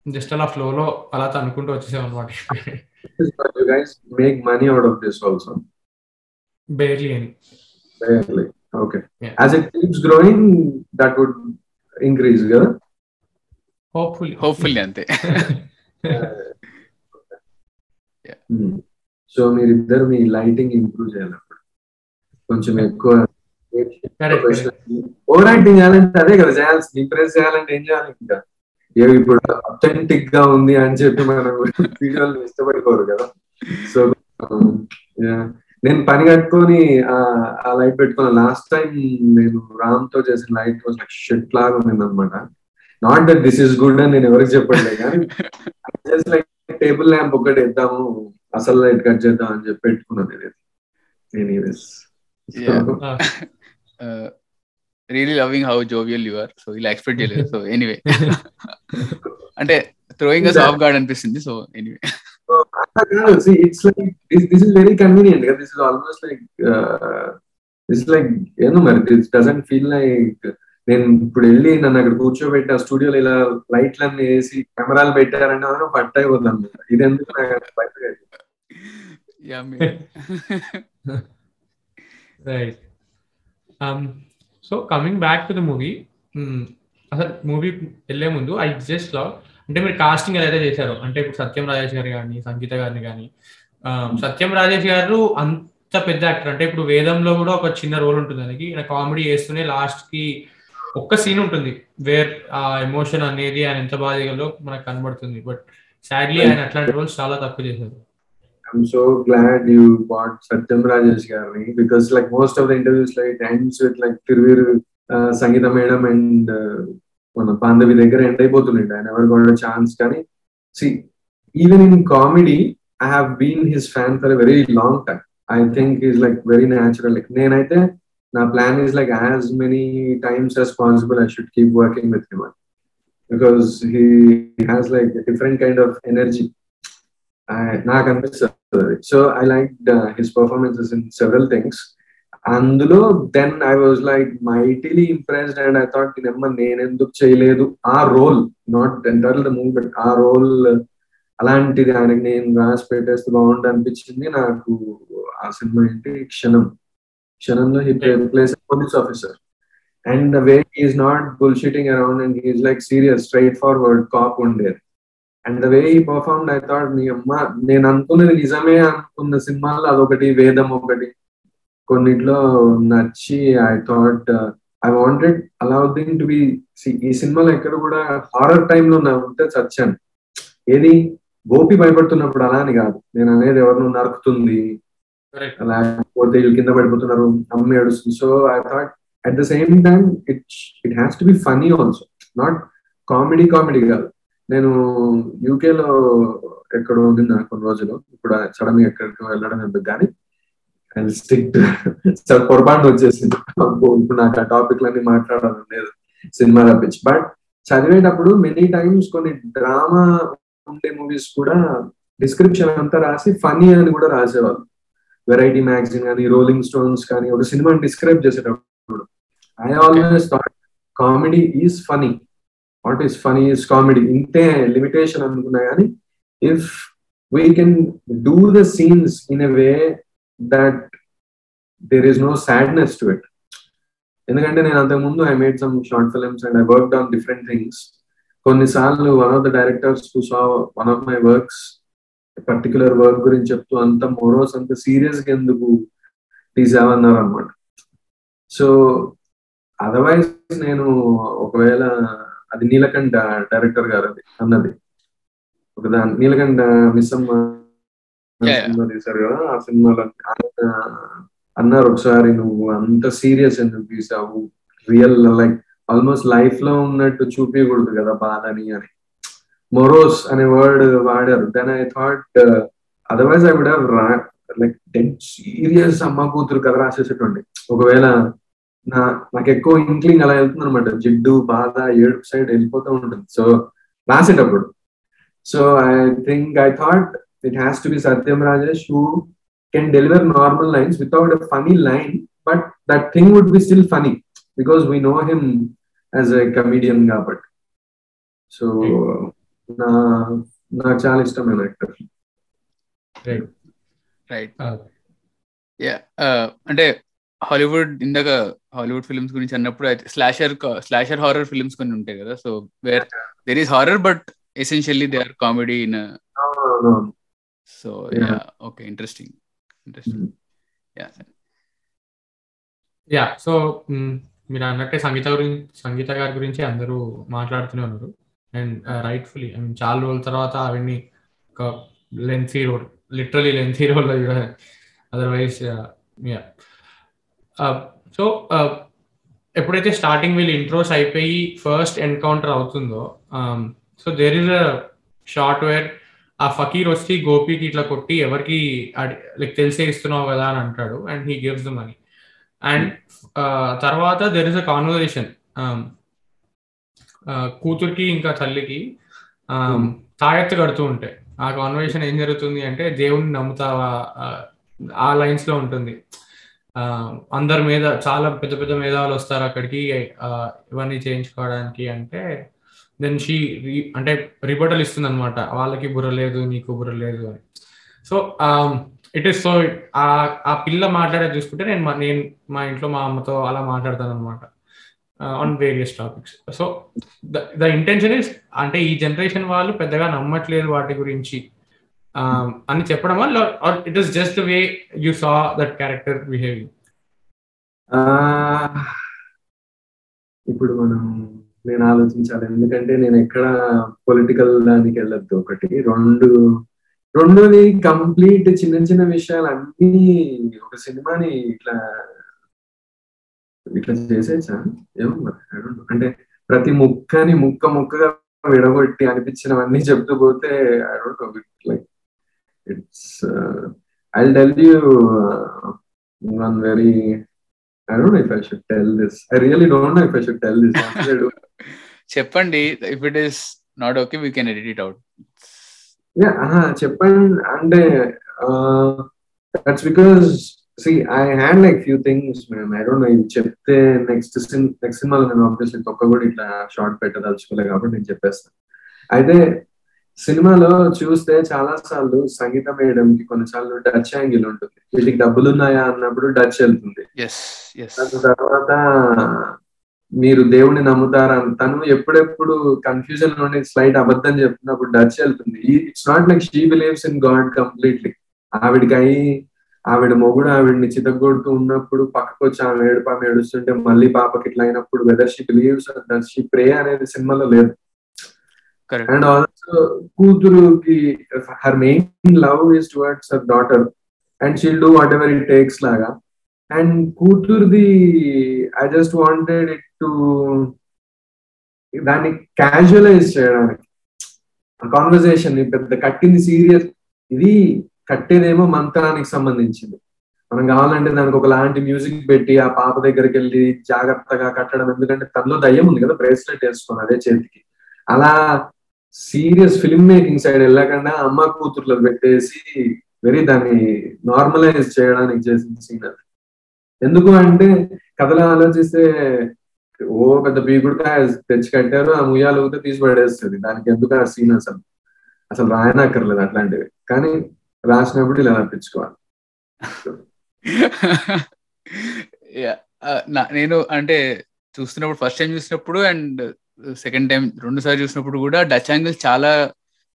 జస్ట్ అలా ఫ్లో లో అలా అనుకుంటూ వచ్చేసాం అనమాట This is why you guys make money out of this also. Barely అని Barely. Okay. Yeah. As it keeps growing, that would increase, yeah? Hopefully hopefully అంతే. సో మీరిద్దరు మీ లైటింగ్ ఇంప్రూవ్ చేయాలి అప్పుడు. కొంచెం ఎక్కువ ఓవర్ యాక్టింగ్ చేయాలంటే అదే కదా చేయాల్సింది ఇంప్రెస్ చేయాలంటే ఏం చేయాలి ఇంకా? ఏ ఇప్పుడు అథెంటిక్గా ఉంది అని చెప్పి మనం వీడియోలు ఇష్టపడిపోరు కదా. సో నేను పని కట్టుకొని ఆ- లైట్ పెట్టుకున్నాను లాస్ట్ టైం నేను రామ్తో చేసిన లైట్ వాజ్ లైక్ షెట్ లాగా ఉంది అనమాట not that this is good అని నేను ఎవరికి చెప్పట్లేదు కానీ జస్ట్ లైక్ టేబుల్ ల్యాంప్ ఒకటి ఇద్దాము అసలు లైట్ కట్ చేద్దాం అని చెప్పి పెట్టుకున్నాను నేను anyways. Really loving how jovial you are so ఇలా ఎక్స్పెక్ట్ చేయలేదు. సో ఎనీవే అంటే థ్రోయింగ్ అస్ ఆఫ్ గార్డ్ అనిపిస్తుంది. So anyway it's like this is very convenient this is almost like this like ఏదో మరి దిస్ డజంట్ ఫీల్ లైక్ నేను ఇప్పుడు వెళ్ళి నన్ను అక్కడ కూర్చోబెట్టి ఆ స్టూడియోలో ఇలా లైట్లన్నీ వేసి కెమెరాలు పెట్టారంటే పట్ట అయిపోతాను ఇది ఎందుకు right so coming back to the movie అసలు మూవీ వెళ్ళే ముందు ఐ జస్ట్ లవ్ అంటే మీరు కాస్టింగ్ ఏదైతే చేశారో అంటే ఇప్పుడు సత్యం రాజేష్ గారు కానీ సంగీత గారిని కానీ సత్యం రాజేష్ గారు అంత పెద్ద యాక్టర్ అంటే ఇప్పుడు వేదంలో కూడా ఒక చిన్న రోల్ ఉంటుంది. దానికి కామెడీ చేస్తూనే లాస్ట్కి ఒక్క సీన్ ఉంటుంది వేర్ ఆ ఎమోషన్ అనేది ఆయన ఎంత బాగా చేయగలరో మనకు కనబడుతుంది. బట్ సాడ్లీ ఆయన అట్లాంటి రోల్స్ చాలా తక్కువ చేశారు. I'm so glad you brought Satyam Rajesh గారిని because like most of the interviews like ends with like like Sangeeta madam and మన పాండవి దగ్గర ఎండ్ అయిపోతుండే ఆయన ఎవరు కూడా ఛాన్స్ కానీ see even in comedy I have been his fan for very long time I think is like very natural like నేనైతే నా plan is like as many times as possible I should keep working with him because he has like different kind of energy నాకు అనిపిస్తుంది. So I like his performances in several things అందులో then I was like mightily impressed and I thought నెమ్మ నేను ఎందుకు చేయలేదు? ఆ role not entire the movie but ఆ role అలాంటిది ఆయనకి నేను రాసి పెట్టేస్తే బాగుంటుంది అనిపించింది నాకు ఆ సినిమా ఏంటి? క్షణం. క్షణంలో he plays police officer and the way is not bullshitting around and he's like serious straightforward cop ఉండేది and the way he perform I thought నీ అమ్మ నేను అనుకున్నది నిజమే అనుకున్న సినిమాల్లో అదొకటి వేదం ఒకటి. కొన్నిట్లో నచ్చి I thought I wanted Alauddin to be ఈ సినిమాలో ఎక్కడ కూడా హారర్ టైంలో నా ఉంటే చచ్చాను. ఏది? గోపి భయపడుతున్నప్పుడు అలా అని కాదు. నేను అనేది ఎవరినో నరుకుతుంది. లేకపోతే వీళ్ళు కింద పడిపోతున్నారు అమ్మ ఏడుస్తుంది. So I thought at the same time it it has to be funny also not comedy comedy కాదు. నేను యూకేలో ఎక్కడ ఉంది కొన్ని రోజులు. ఇప్పుడు సడన్గా ఎక్కడికి వెళ్ళడం ఎందుకు కానీ స్టిక్ పొరపాటు వచ్చేసింది. ఇప్పుడు నాకు ఆ టాపిక్ లన్నీ మాట్లాడాలని లేదు. సినిమా తప్పించి. బట్ చదివేటప్పుడు మెనీ టైమ్స్ కొన్ని డ్రామా ఉండే మూవీస్ కూడా డిస్క్రిప్షన్ అంతా రాసి ఫనీ అని కూడా రాసేవాళ్ళు. వెరైటీ మ్యాగజైన్ కానీ రోలింగ్ స్టోన్స్ కానీ ఒక సినిమాని డిస్క్రైబ్ చేసేటప్పుడు I always thought comedy is funny what is funny is comedy ఇంతే లిమిటేషన్ అనుకున్నా కానీ if we can do the scenes in a way that there is no sadness to it ఎందుకంటే నేను అంతకుముందు I made some short films and I work on different things కొన్నిసార్లు one of the directors who saw one of my works particular work గురించి చెప్తూ అంత morose అంత సీరియస్గా ఎందుకు తీసామన్నారు అనమాట సో అదర్వైజ్ నేను ఒకవేళ అది నీలకంఠ డైరెక్టర్ గారు అది అన్నది. ఒక దాని నీలకంఠ మిస్ అమ్మ తీశారు కదా ఆ సినిమాలో అన్నారు ఒకసారి నువ్వు అంత సీరియస్ ఎందుకు తీసావు? రియల్ లైక్ ఆల్మోస్ట్ లైఫ్లో ఉన్నట్టు చూపించకూడదు కదా బాధని అని. మొరోస్ అనే వర్డ్ వాడారు. Then I thought otherwise I would like dead serious అమ్మ కూతురు కథ రాసేసేటువంటి ఒకవేళ నా నాకు ఎక్కువ ఇంక్లింగ్ అలా వెళ్తుంది అనమాట జిడ్డు బాధ ఏడుపు సైడ్ వెళ్ళిపోతూ ఉంటుంది. సో రాసేటప్పుడు. So I think I thought it has to be Satyam Rajesh who can deliver normal lines without a funny line but that thing would be still funny because we know him as a comedian కాబట్టి. So నా నాకు చాలా ఇష్టమైన actor. Right yeah అంటే Hollywood ఇందాక Hollywood films గురించి అన్నప్పుడు అయితే స్లాషర్ స్లాషర్ హారర్ ఫిల్మ్స్ కొన్ని ఉంటాయి కదా so where there is horror but essentially they are comedy in so yeah okay interesting interesting yeah yeah so మీరు అన్నట్టే సంగీత గురించి సంగీత గారి గురించి అందరూ మాట్లాడుతూనే ఉన్నారు. అండ్ రైట్ఫుల్లీ ఐ మీన్ చాలా రోజుల తర్వాత అవన్నీ ఒక lengthy role literally lengthy role otherwise so ఎప్పుడైతే స్టార్టింగ్ వీళ్ళు ఇంట్రోస్ అయిపోయి ఫస్ట్ ఎన్కౌంటర్ అవుతుందో so there is a shot where ఆ ఫకీర్ వచ్చి గోపికి ఇట్లా కొట్టి ఎవరికి లైక్ తెలిసే ఇస్తున్నావు కదా అని అంటాడు. And he gives the money and తర్వాత దెర్ ఇస్ అ కాన్వర్జేషన్ కూతురికి ఇంకా తల్లికి తాయెత్తు కడుతూ ఉంటాయి ఆ కాన్వర్జేషన్ ఏం జరుగుతుంది అంటే దేవుణ్ణి నమ్ముతావా? ఆ లైన్స్లో ఉంటుంది. అందరి మీద చాలా పెద్ద పెద్ద మేధావులు వస్తారు అక్కడికి ఇవన్నీ చేయించుకోవడానికి అంటే దెన్ షీ అంటే రిపోర్టల్ ఇస్తుంది అనమాట వాళ్ళకి బుర్ర లేదు నీకు బుర్ర లేదు అని. సో ఇట్ ఈస్ సో ఆ పిల్ల మాట్లాడేది చూసుకుంటే నేను నేను మా ఇంట్లో మా అమ్మతో అలా మాట్లాడతాను అనమాట on various topics so the intention is అంటే ఈ జనరేషన్ వాళ్ళు పెద్దగా నమ్మట్లేదు వాటి గురించి అని చెప్పడం వల్ల it is just way you saw that character behaving ఇప్పుడు మనం నేను ఆలోచించాలి. ఎందుకంటే నేను ఎక్కడ పొలిటికల్ దానికి వెళ్ళొద్దు. ఒకటి రెండు రెండోది కంప్లీట్ చిన్న చిన్న విషయాలు అన్ని ఒక సినిమాని ఇట్లా ఇట్లా చేసేసా? ఏమో అంటే ప్రతి ముక్కని ముక్క ముక్కగా విడగొట్టి అనిపించినవన్నీ చెప్తూ పోతే I don't know like it's I tell you one very I don't know if I should tell this I really don't know if I should tell this చెప్పండి. If it is not okay we can edit it out చెప్పండి. అంటే that's because see I had like few things ma'am I don't know ఇది చెప్తే next next సినిమాలో నేను obviously తొక్క కూడా ఇట్లా షార్ట్ పెట్టదలుచుకోలే కాబట్టి నేను చెప్పేస్తాను. అయితే సినిమాలో చూస్తే చాలా సార్లు సంగీత కి కొన్నిసార్లు డచ్ యాంగిల్ ఉంటుంది. వీటికి డబ్బులు ఉన్నాయా అన్నప్పుడు డచ్ వెళ్తుంది. తర్వాత మీరు దేవుడిని నమ్ముతారా తను ఎప్పుడెప్పుడు కన్ఫ్యూజన్లోనే స్లైట్ అబద్ధం చెప్తున్నప్పుడు డచ్ వెళ్తుంది. It's not like she believes in god completely ఆవిడకి అయి ఆవిడ మొగుడు ఆవిడని చితగొడుతూ ఉన్నప్పుడు పక్కకు వచ్చి ఆమె ఏడుపు ఆమె ఏడుస్తుంటే మళ్ళీ పాపకి ఇట్లా అయినప్పుడు whether she believes she pray అనేది సినిమాలో లేదు. And also కూతురుకి her main love is towards her daughter and she'll do whatever it takes లాగా. And కూతురుది I just wanted it to దాన్ని క్యాజువలైజ్ చేయడానికి. కాన్వర్జేషన్ పెద్ద కట్టింది సీరియస్ ఇది కట్టేదేమో మంత్రానికి సంబంధించింది. మనం కావాలంటే దానికి ఒక లాంటి మ్యూజిక్ పెట్టి ఆ పాప దగ్గరికి వెళ్ళి జాగ్రత్తగా కట్టడం ఎందుకంటే తనలో దయ్యం ఉంది కదా బ్రేస్లెట్ వేసుకుని అదే చేతికి. అలా సీరియస్ ఫిల్మ్ మేకింగ్ సైడ్ వెళ్ళకుండా అమ్మ కూతుర్లో పెట్టేసి వెరీ దాన్ని నార్మలైజ్ చేయడానికి చేసిన సీన్ అది. ఎందుకు అంటే కథలో ఆలోచిస్తే ఓ పెద్ద బీగుడికాయ తెచ్చి కట్టారు ఆ ముయ్యాలు ఊతే తీసి పడేస్తుంది. దానికి ఎందుకు ఆ సీన్ అసలు? అసలు రాయనక్కర్లేదు అట్లాంటివి. కానీ రాసినప్పుడు ఇలా అనిపించుకోవాలి. నేను అంటే చూస్తున్నప్పుడు ఫస్ట్ టైం చూసినప్పుడు అండ్ సెకండ్ టైం రెండు సార్లు చూసినప్పుడు కూడా డచ్ యాంగిల్స్ చాలా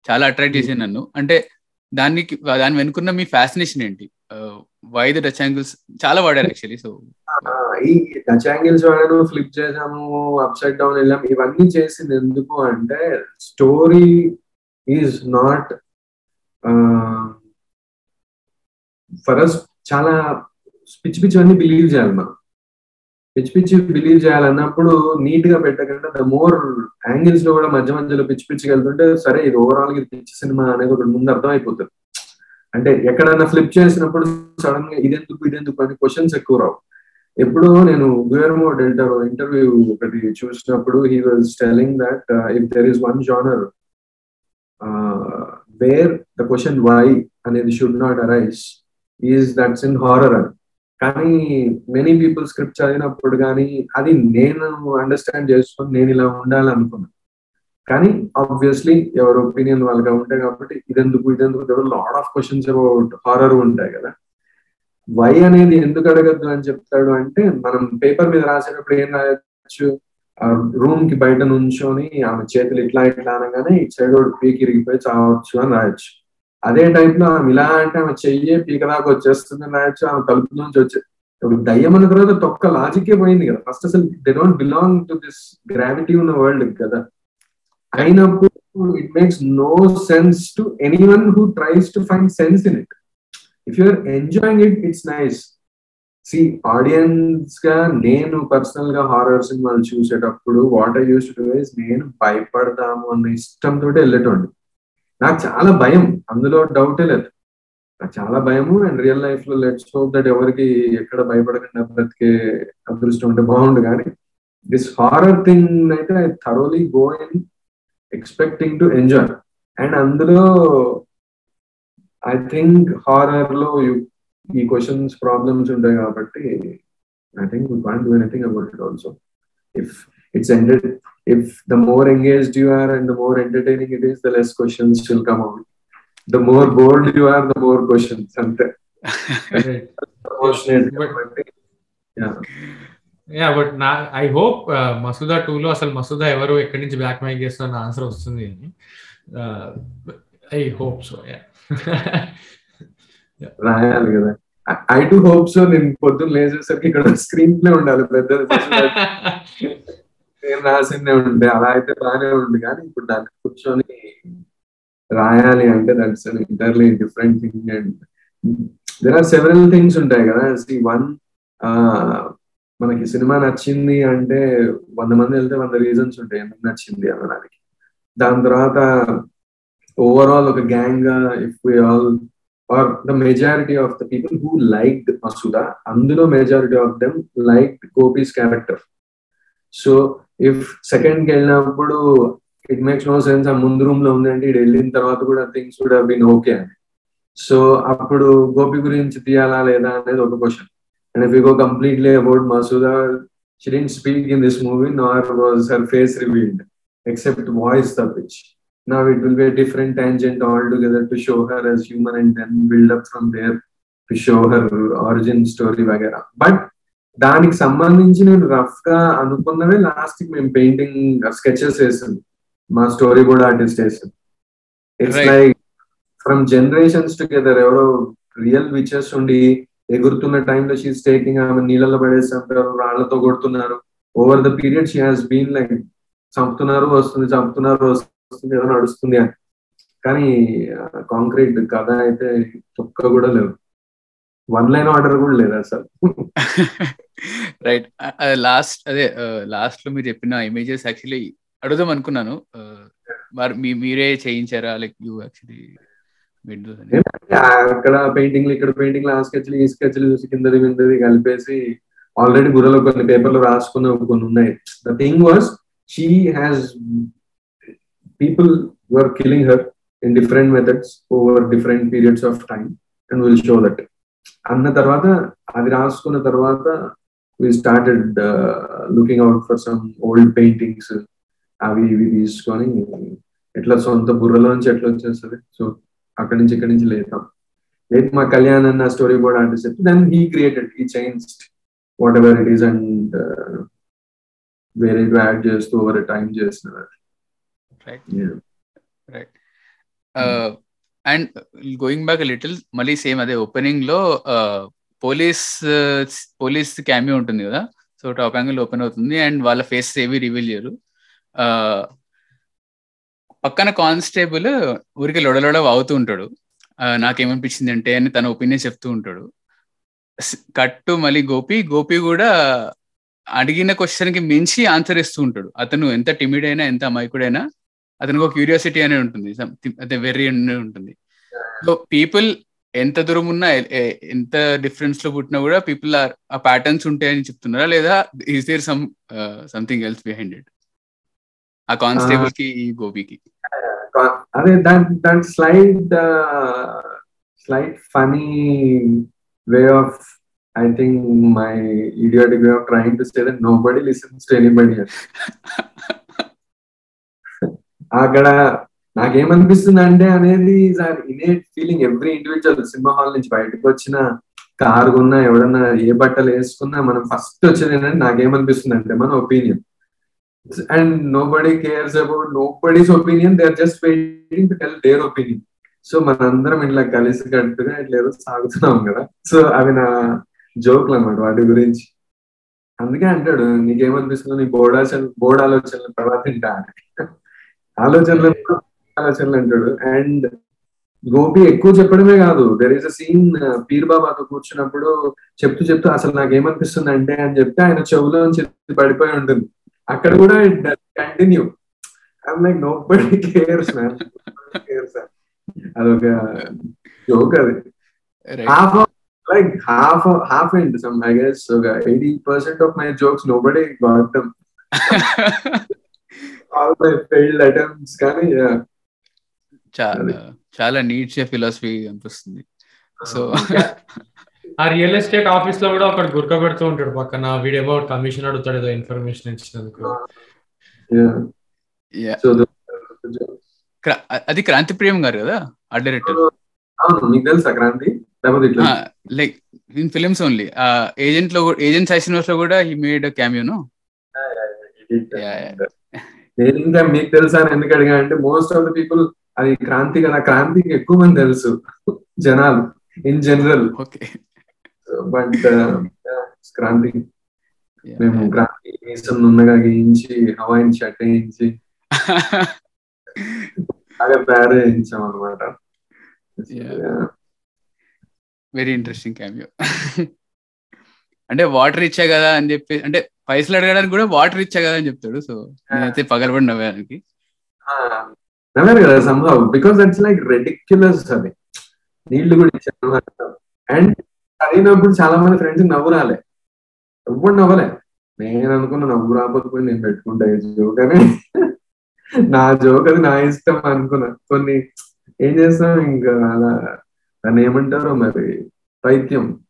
చాలా అట్రాక్ట్ చేసింది నన్ను. అంటే దానికి దాని వెనుకున్న మీ ఫ్యాసినేషన్ ఏంటి? వై ద టచ్ యాంగిల్స్ చాలా వాడారు యాక్చువల్లీ సో ఈ టచ్ యాంగిల్స్ వాడాను ఫ్లిప్ చేసాము అప్ సైడ్ డౌన్ వెళ్ళాం ఇవన్నీ చేసింది ఎందుకు అంటే story is not for us చాలా పిచ్చి పిచ్చి అన్ని బిలీవ్ చేయాలి మనం. పిచ్చి పిచ్చి బిలీవ్ చేయాలన్నప్పుడు నీట్గా పెట్టకుండా ద మోర్ యాంగిల్స్లో కూడా మధ్య మధ్యలో పిచ్చి పిచ్చికి వెళ్తుంటే సరే ఇది ఓవరాల్గా పిచ్చి సినిమా అనేది ఒకటి ముందు అర్థం అయిపోతుంది. అంటే ఎక్కడైనా ఫ్లిప్ చేసినప్పుడు సడన్గా ఇదెందుకు ఇదెందుకు అని క్వశ్చన్స్ ఎక్కువ రావు. ఎప్పుడు నేను గుయర్మో డెల్టారో ఇంటర్వ్యూ ఒకటి చూసినప్పుడు he was telling that if there is one genre where the question why అనేది should not arise is that's in horror అని. కానీ మెనీ పీపుల్ స్క్రిప్ట్ చదివినప్పుడు కానీ అది నేను అండర్స్టాండ్ చేసుకొని నేను ఇలా ఉండాలనుకున్నాను కానీ ఆబ్వియస్లీ ఎవరి ఒపీనియన్ వాళ్ళగా ఉంటాయి కాబట్టి ఇదెందుకు ఇదెందుకు lot of questions about horror ఉంటాయి కదా. వై అనేది ఎందుకు అడగద్దు అని చెప్తాడు అంటే మనం పేపర్ మీద రాసేటప్పుడు ఏం రాయొచ్చు? రూమ్కి బయట నుంచొని ఆమె చేతులు ఇట్లా ఇట్లా అనగానే ఈ సైడ్ పీకి ఇరిగిపోయి చావచ్చు అని రాయొచ్చు. అదే టైప్లో ఆమె ఇలా అంటే ఆమె చెయ్యి పీకదాకా వచ్చేస్తుంది రాయొచ్చు ఆమె తలుపు నుంచి వచ్చే ఇప్పుడు దయ్యం అన్న తర్వాత తొక్క లాజికే పోయింది కదా. ఫస్ట్ అసలు they don't belong to this gravity ఉన్న వరల్డ్ కదా. అయినప్పుడు it makes no sense to anyone who tries to find sense in it if you're enjoying it it's nice see ఆడియన్స్గా నేను పర్సనల్గా హారర్ సినిమాలు చూసేటప్పుడు what I use to is నేను భయపడతాము అన్న ఇష్టంతో వెళ్ళేటోండి నాకు చాలా భయం. అందులో డౌటే లేదు. నాకు చాలా భయము. అండ్ రియల్ లైఫ్లో లెట్స్ హోప్ దట్ ఎవరికి ఎక్కడ భయపడకుండా బ్రతికే అదృష్టం ఉంటే బాగుండు. కానీ దిస్ హారర్ థింగ్ అయితే I thoroughly go in expecting to enjoy and అందులో ఐ థింక్ హారర్లో ఈ క్వశ్చన్స్ ప్రాబ్లమ్స్ ఉంటాయి కాబట్టి I think we can't do anything about it also if it's ended if the more engaged you are and the more entertaining it is the less questions will come out the more bored you are the more questions అంతే yeah but నా I hope Masooda two లో అసలు మసూదా ఎవరు ఎక్కడి నుంచి black mic చేస్తున్న answer వస్తుంది అని ఐ హోప్ సో యా రాయాలి కదా. ఐ టు హోప్ సో నేను పొద్దున్న లేచేసరికి ఇక్కడ స్క్రీన్ ప్లే ఉండాలి పెద్ద నేను రాసిందే ఉండే అలా అయితే బాగానే ఉంది కానీ ఇప్పుడు దాన్ని కూర్చొని రాయాలి అంటే that's an entirely different thing and there are several things ఉంటాయి కదా. సి వన్ మనకి సినిమా నచ్చింది అంటే వంద మంది వెళ్తే వంద రీజన్స్ ఉంటాయి. ఎందుకు నచ్చింది అనడానికి? దాని తర్వాత ఓవరాల్ ఒక గ్యాంగ్గా if we all are the majority of the people who like Masooda అందులో majority of them like gopis character so if సెకండ్కి వెళ్ళినప్పుడు ఇట్ మేక్స్ నో సెన్స్ ఆ ముందు రూమ్లో ఉందంటే ఇటు వెళ్ళిన తర్వాత కూడా థింగ్స్ కూడా బీన్ ఓకే అని. సో అప్పుడు గోపి గురించి తీయాలా లేదా అనేది ఒక question and if you go completely about Masooda she didn't speak in this movie nor was her face revealed except voice తప్పించి now it will be a different tangent altogether to show her as human and then build up from there to show her origin story వగేరా but దానికి సంబంధించి నేను రఫ్గా అనుకున్నవే లాస్ట్కి మేము painting sketches వేసింది మా స్టోరీ కూడా ఆర్టిస్ట్ వేసింది it's like from generations together ఎవరో రియల్ విచెస్ ఉండి ఎగురుతున్న టైంలో షీస్ టేకింగ్ ఆమె నీళ్ళలో పడేస్తారు రాళ్ళతో కొడుతున్నారు. Over the period she has been like చంపుతున్నారు వస్తుంది చంపుతున్నారు వస్తుంది ఏదో నడుస్తుంది అని. కానీ కాంక్రీట్ కథ అయితే తొక్క కూడా లేవు. వన్ లైన్ ఆర్డర్ కూడా లేదు అసలు రైట్ లాస్ట్ అదే లాస్ట్లో మీరు చెప్పిన ఇమేజెస్ యాక్చువల్లీ అడుగుదాం అనుకున్నాను. మరి మీరే చేయించారా? లైక్ యూ యాక్చువల్లీ అక్కడ పెయింటింగ్ ఇక్కడ పెయింటింగ్ ఆ స్కెచ్లు ఈ స్కెచ్లు చూసి కిందది మిందది కలిపేసి ఆల్రెడీ బుర్రలో కొన్ని పేపర్లు రాసుకున్న కొన్ని ఉన్నాయి. The thing was she has people were killing her in different methods over different periods of time and we'll show that. అన్న తర్వాత అది రాసుకున్న తర్వాత we started looking out for some old paintings అవి ఇవి తీసుకొని ఎట్లా సొంత బుర్రలోంచి ఎట్లా వచ్చేస్తుంది? సో అక్కడి నుంచి ఇక్కడి నుంచి లేతాం లేదు మా కళ్యాణ్ అన్న స్టోరీ బోర్డ్ ఆర్టిస్ట్ చెప్తే then he created he change whatever it is and వేరే యాడ్ చేస్తూ ఓవర్ టైం చేస్తున్నారు. Right. Right and going back little మళ్ళీ సేమ్ అదే ఓపెనింగ్లో పోలీస్ పోలీస్ క్యామియో ఉంటుంది కదా? సో టాప్ యాంగిల్ ఓపెన్ అవుతుంది అండ్ వాళ్ళ ఫేస్ ఏవి రివీల్ చేయరు. పక్కన కానిస్టేబుల్ ఊరికి లొడలోడ అవుతూ ఉంటాడు. నాకేమనిపించింది అంటే అని తన ఒపీనియన్ చెప్తూ ఉంటాడు. కట్టు మళ్ళీ గోపి గోపి కూడా అడిగిన క్వశ్చన్కి మించి ఆన్సర్ ఇస్తూ ఉంటాడు. అతను ఎంత టిమిడ్ అయినా ఎంత అమాయకుడైనా అతనికి ఒక క్యూరియాసిటీ అనే ఉంటుంది. అదే వెర్రీ ఉంటుంది. సో పీపుల్ ఎంత దూరం ఉన్నా ఎంత డిఫరెన్స్లో పుట్టినా కూడా పీపుల్ ఆర్ ఆ ప్యాటర్న్స్ ఉంటాయని చెప్తున్నారా? లేదా is there some something else behind it ఆ కానిస్టేబుల్కి ఈ గోపికి అదే దాని దాని slide slide funny way of I think my idiotic way of trying to say that nobody listens to anybody అక్కడ నాకేమనిపిస్తుంది అంటే అనేది innate feeling every individual cinema hall నుంచి బయటకు వచ్చిన కారు ఉన్నా ఎవడన్నా ఏ బట్టలు వేసుకున్నా మనం ఫస్ట్ వచ్చేది ఏంటంటే నాకేమనిపిస్తుంది అంటే మన opinion and nobody cares about nobody's opinion they are just waiting to tell their opinion so మనందరం ఇట్లా కలిసి కట్టుగా ఇట్లా ఏదో సాగుతున్నాం కదా. సో అవి నా జోక్లు అనమాట వాటి గురించి. అందుకే అంటాడు నీకేమనిపిస్తుంది నీ బోర్డ్ బోర్డ్ ఆలోచనలు తర్వాత తింటా ఆలోచనలు ఆలోచనలు అంటాడు. అండ్ గోపి ఎక్కువ చెప్పడమే కాదు. దెర్ ఈస్ అ సీన్ పీర్ బాబాతో కూర్చున్నప్పుడు చెప్తూ చెప్తూ అసలు నాకేమనిపిస్తుంది అంటే అని చెప్తే ఆయన చెవులో పడిపోయి ఉంటుంది. అక్కడ కూడా continue I'm like nobody cares man cares అదొక జోక్ అది. Half like half half end some i guess so 80% of my jokes nobody got them. కానీ చాలా చాలా నీట్ ఫిలాసఫీ అనిపిస్తుంది. సో ఆ రియల్ ఎస్టేట్ ఆఫీస్లో కూడా ఒకటి గుర్క పెడుతూ ఉంటాడు పక్కన. వీడు అబౌట్ కమిషన్ అడుగుతాడు ఏదో ఇన్ఫర్మేషన్ ఇచ్చినందుకు. అది క్రాంతి ప్రియం గారు కదా ఆ director Kranthi? Like in films only ఏజెంట్లో agent సైసినోస్లో కూడా హీ మేడ్ క్యామియోను నేను ఇంకా మీకు తెలుసా అని ఎందుకు అడిగా అంటే మోస్ట్ ఆఫ్ ద పీపుల్ అది క్రాంతి కదా క్రాంతికి ఎక్కువ మంది తెలుసు జనాలు in general okay. But Kranthi. మేము క్రాంతి మీసం నున్నగా గీయించి హవాయిన్ షర్ట్ వేయించి బాగా తయారు చేయించాం అనమాట వెరీ ఇంట్రెస్టింగ్ క్యామియో అంటే వాటర్ ఇచ్చా కదా అని చెప్పి అంటే పైసలు అడగడానికి కూడా వాటర్ ఇచ్చా కదా అని చెప్తాడు. సో నేనైతే పగలబడి నవ్వానికి. కదా Sambhav. Because that's like ridiculous అది. నీళ్ళు కూడా ఇచ్చాను అండ్ చదివినప్పుడు చాలా మంది ఫ్రెండ్స్ నవ్వు రాలే ఎవ్వడు నవ్వలే. నేను అనుకున్న నవ్వు రాకపోతే నేను పెట్టుకుంటా జోక్ అని. నా జోక్ అది నా ఇష్టం అనుకున్నా. కొన్ని ఏం చేస్తాం ఇంకా అలా. దాన్ని ఏమంటారో మరి? పైత్యం.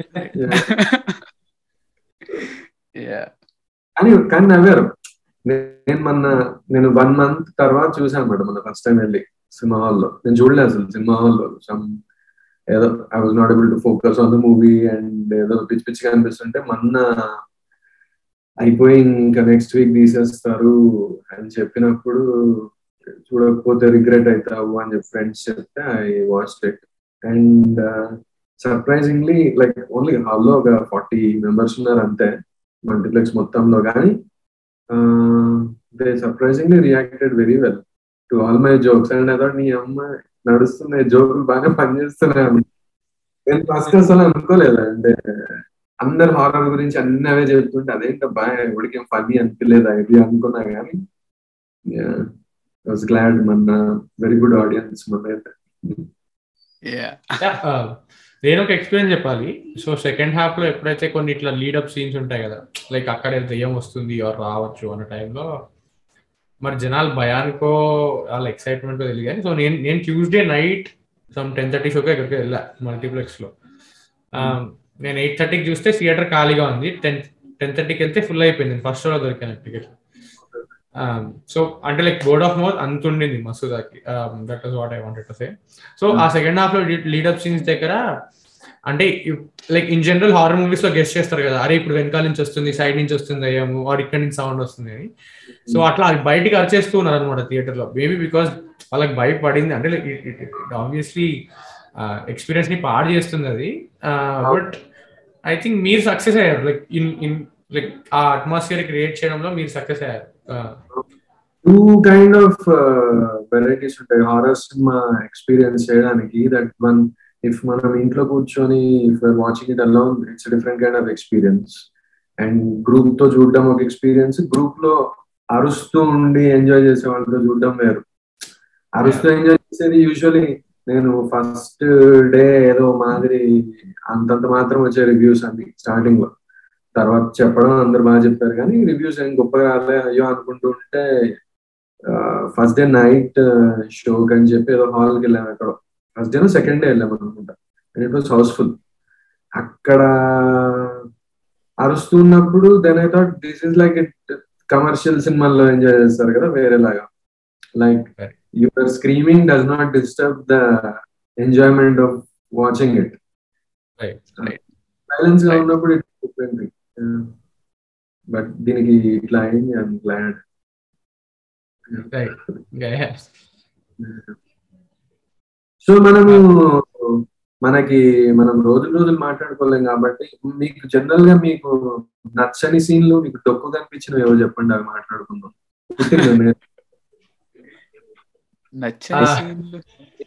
కానీ కానీ నవ్వారు నేను మొన్న నేను వన్ మంత్ తర్వాత చూసాను అనమాట మొన్న ఫస్ట్ టైం వెళ్ళి సినిమా హాల్లో నేను చూడలేదు అసలు సినిమా హాల్లో సమ్ ఏదో I was not able to focus on the movie and ఏదో పిచ్చి పిచ్చిగా అనిపిస్తుంటే మొన్న అయిపోయి ఇంకా నెక్స్ట్ వీక్ తీసేస్తారు అని చెప్పినప్పుడు చూడకపోతే రిగ్రెట్ అవుతావు అని చెప్పి ఫ్రెండ్స్ చెప్తే I watch it and surprisingly like only హాల్లో ఒక ఫార్టీ మెంబర్స్ ఉన్నారు అంతే. మల్టీప్లెక్స్ మొత్తంలో కానీ they surprisingly reacted very well to all my jokes. And అదో నీ అమ్మ నడుస్తున్నాయి జోకులు బాగా పనిచేస్తున్నాయి నేను ఫస్ట్ అసలు అనుకోలేదు. అంటే అందరు హారర్ గురించి అన్ని అవే చెప్తుంటే అదేంటబ్బా ఎవరికేం ఫన్నీ అనిపించలేదు ఇది అనుకున్నా కానీ వాజ్ గ్లాడ్ మన వెరీ గుడ్ ఆడియన్స్ మన అయితే. నేను ఒక ఎక్స్పీరియన్స్ చెప్పాలి. సో సెకండ్ హాఫ్లో ఎప్పుడైతే కొన్ని ఇట్లా లీడప్ సీన్స్ ఉంటాయి కదా లైక్ అక్కడ దెయ్యం వస్తుంది ఆర్ రావచ్చు అన్న టైంలో మరి జనాలు భయానికో వాళ్ళ ఎక్సైట్మెంట్ తెలియదు కానీ సో నేను నేను Tuesday night some ten thirty షోకి ఎక్కడికి వెళ్ళా మల్టీప్లెక్స్లో. నేను ఎయిట్ థర్టీకి చూస్తే థియేటర్ ఖాళీగా ఉంది. టెన్ టెన్ థర్టీకి వెళ్తే ఫుల్ అయిపోయింది. ఫస్ట్ షోలో దొరికాను టికెట్ సో అంటే లైక్ బోర్డ్ ఆఫ్ మౌత్ అంత ఉండింది మసూదాకి. That is what I wanted to say so ఆ సెకండ్ హాఫ్లో లీడప్ సీన్స్ దగ్గర అంటే లైక్ ఇన్ జనరల్ హారర్ మూవీస్లో గెస్ట్ చేస్తారు కదా. అరే ఇప్పుడు వెనకాల నుంచి వస్తుంది సైడ్ నుంచి వస్తుంది అయ్యాము ఆర్ ఇక్కడ నుంచి సౌండ్ వస్తుంది అని. సో అట్లా అది బయటికి అరిచేస్తూ ఉన్నారు అనమాట థియేటర్లో. మేబీ బికాస్ వాళ్ళకి బయట పడింది అంటే లైక్ ఆబ్వియస్లీ ఎక్స్పీరియన్స్ని పాడు చేస్తుంది అది. బట్ ఐ థింక్ మీరు సక్సెస్ అయ్యారు. లైక్ ఇన్ ఇన్ లైక్ ఆ అట్మాస్ఫియర్ క్రియేట్ చేయడంలో మీరు సక్సెస్ అయ్యారు. టూ కైండ్ ఆఫ్ వెరైటీస్ ఉంటాయి. హారర్ సినిమా ఎక్స్పీరియన్స్ చేయడానికి దట్ వన్ ఇఫ్ మనం ఇంట్లో కూర్చొని if watching it alone it's different kind of experience and గ్రూప్తో చూడడం ఒక ఎక్స్పీరియన్స్ గ్రూప్లో అరుస్తూ ఉండి ఎంజాయ్ చేసే వాళ్ళతో చూడడం వేరు. అరుస్తూ ఎంజాయ్ చేసేది యూజువలీ నేను ఫస్ట్ డే ఏదో మాదిరి అంతంత మాత్రం వచ్చే రివ్యూస్ అన్ని స్టార్టింగ్లో. తర్వాత చెప్పడం అందరు బాగా చెప్పారు కానీ రివ్యూస్ ఏం గొప్పగా రాలే. అయ్యో అనుకుంటూ ఉంటే ఫస్ట్ డే నైట్ షోకి అని చెప్పి ఏదో హాల్కి వెళ్ళాము ఎక్కడో. ఫస్ట్ డే సెకండ్ డే వెళ్ళాము అనుకుంటా. అండ్ ఇట్ వాస్ హౌస్ఫుల్ అక్కడ అరుస్తున్నప్పుడు then I thought this is like it commercial సినిమాల్లో ఎంజాయ్ చేస్తారు కదా వేరేలాగా. Like your screaming does not disturb the enjoyment of watching it సైలెన్స్గా ఉన్నప్పుడు ఇట్ డిఫరెంట్ బట్ దీనికి ఇట్లా అయింది ఐఎమ్ గ్లాడ్ సో మనము మనకి మనం రోజు రోజులు మాట్లాడుకోలేం కాబట్టి మీకు జనరల్గా మీకు నచ్చని సీన్లు మీకు డొక్కు కనిపించినవి ఏవో చెప్పండి అవి మాట్లాడుకుందాం.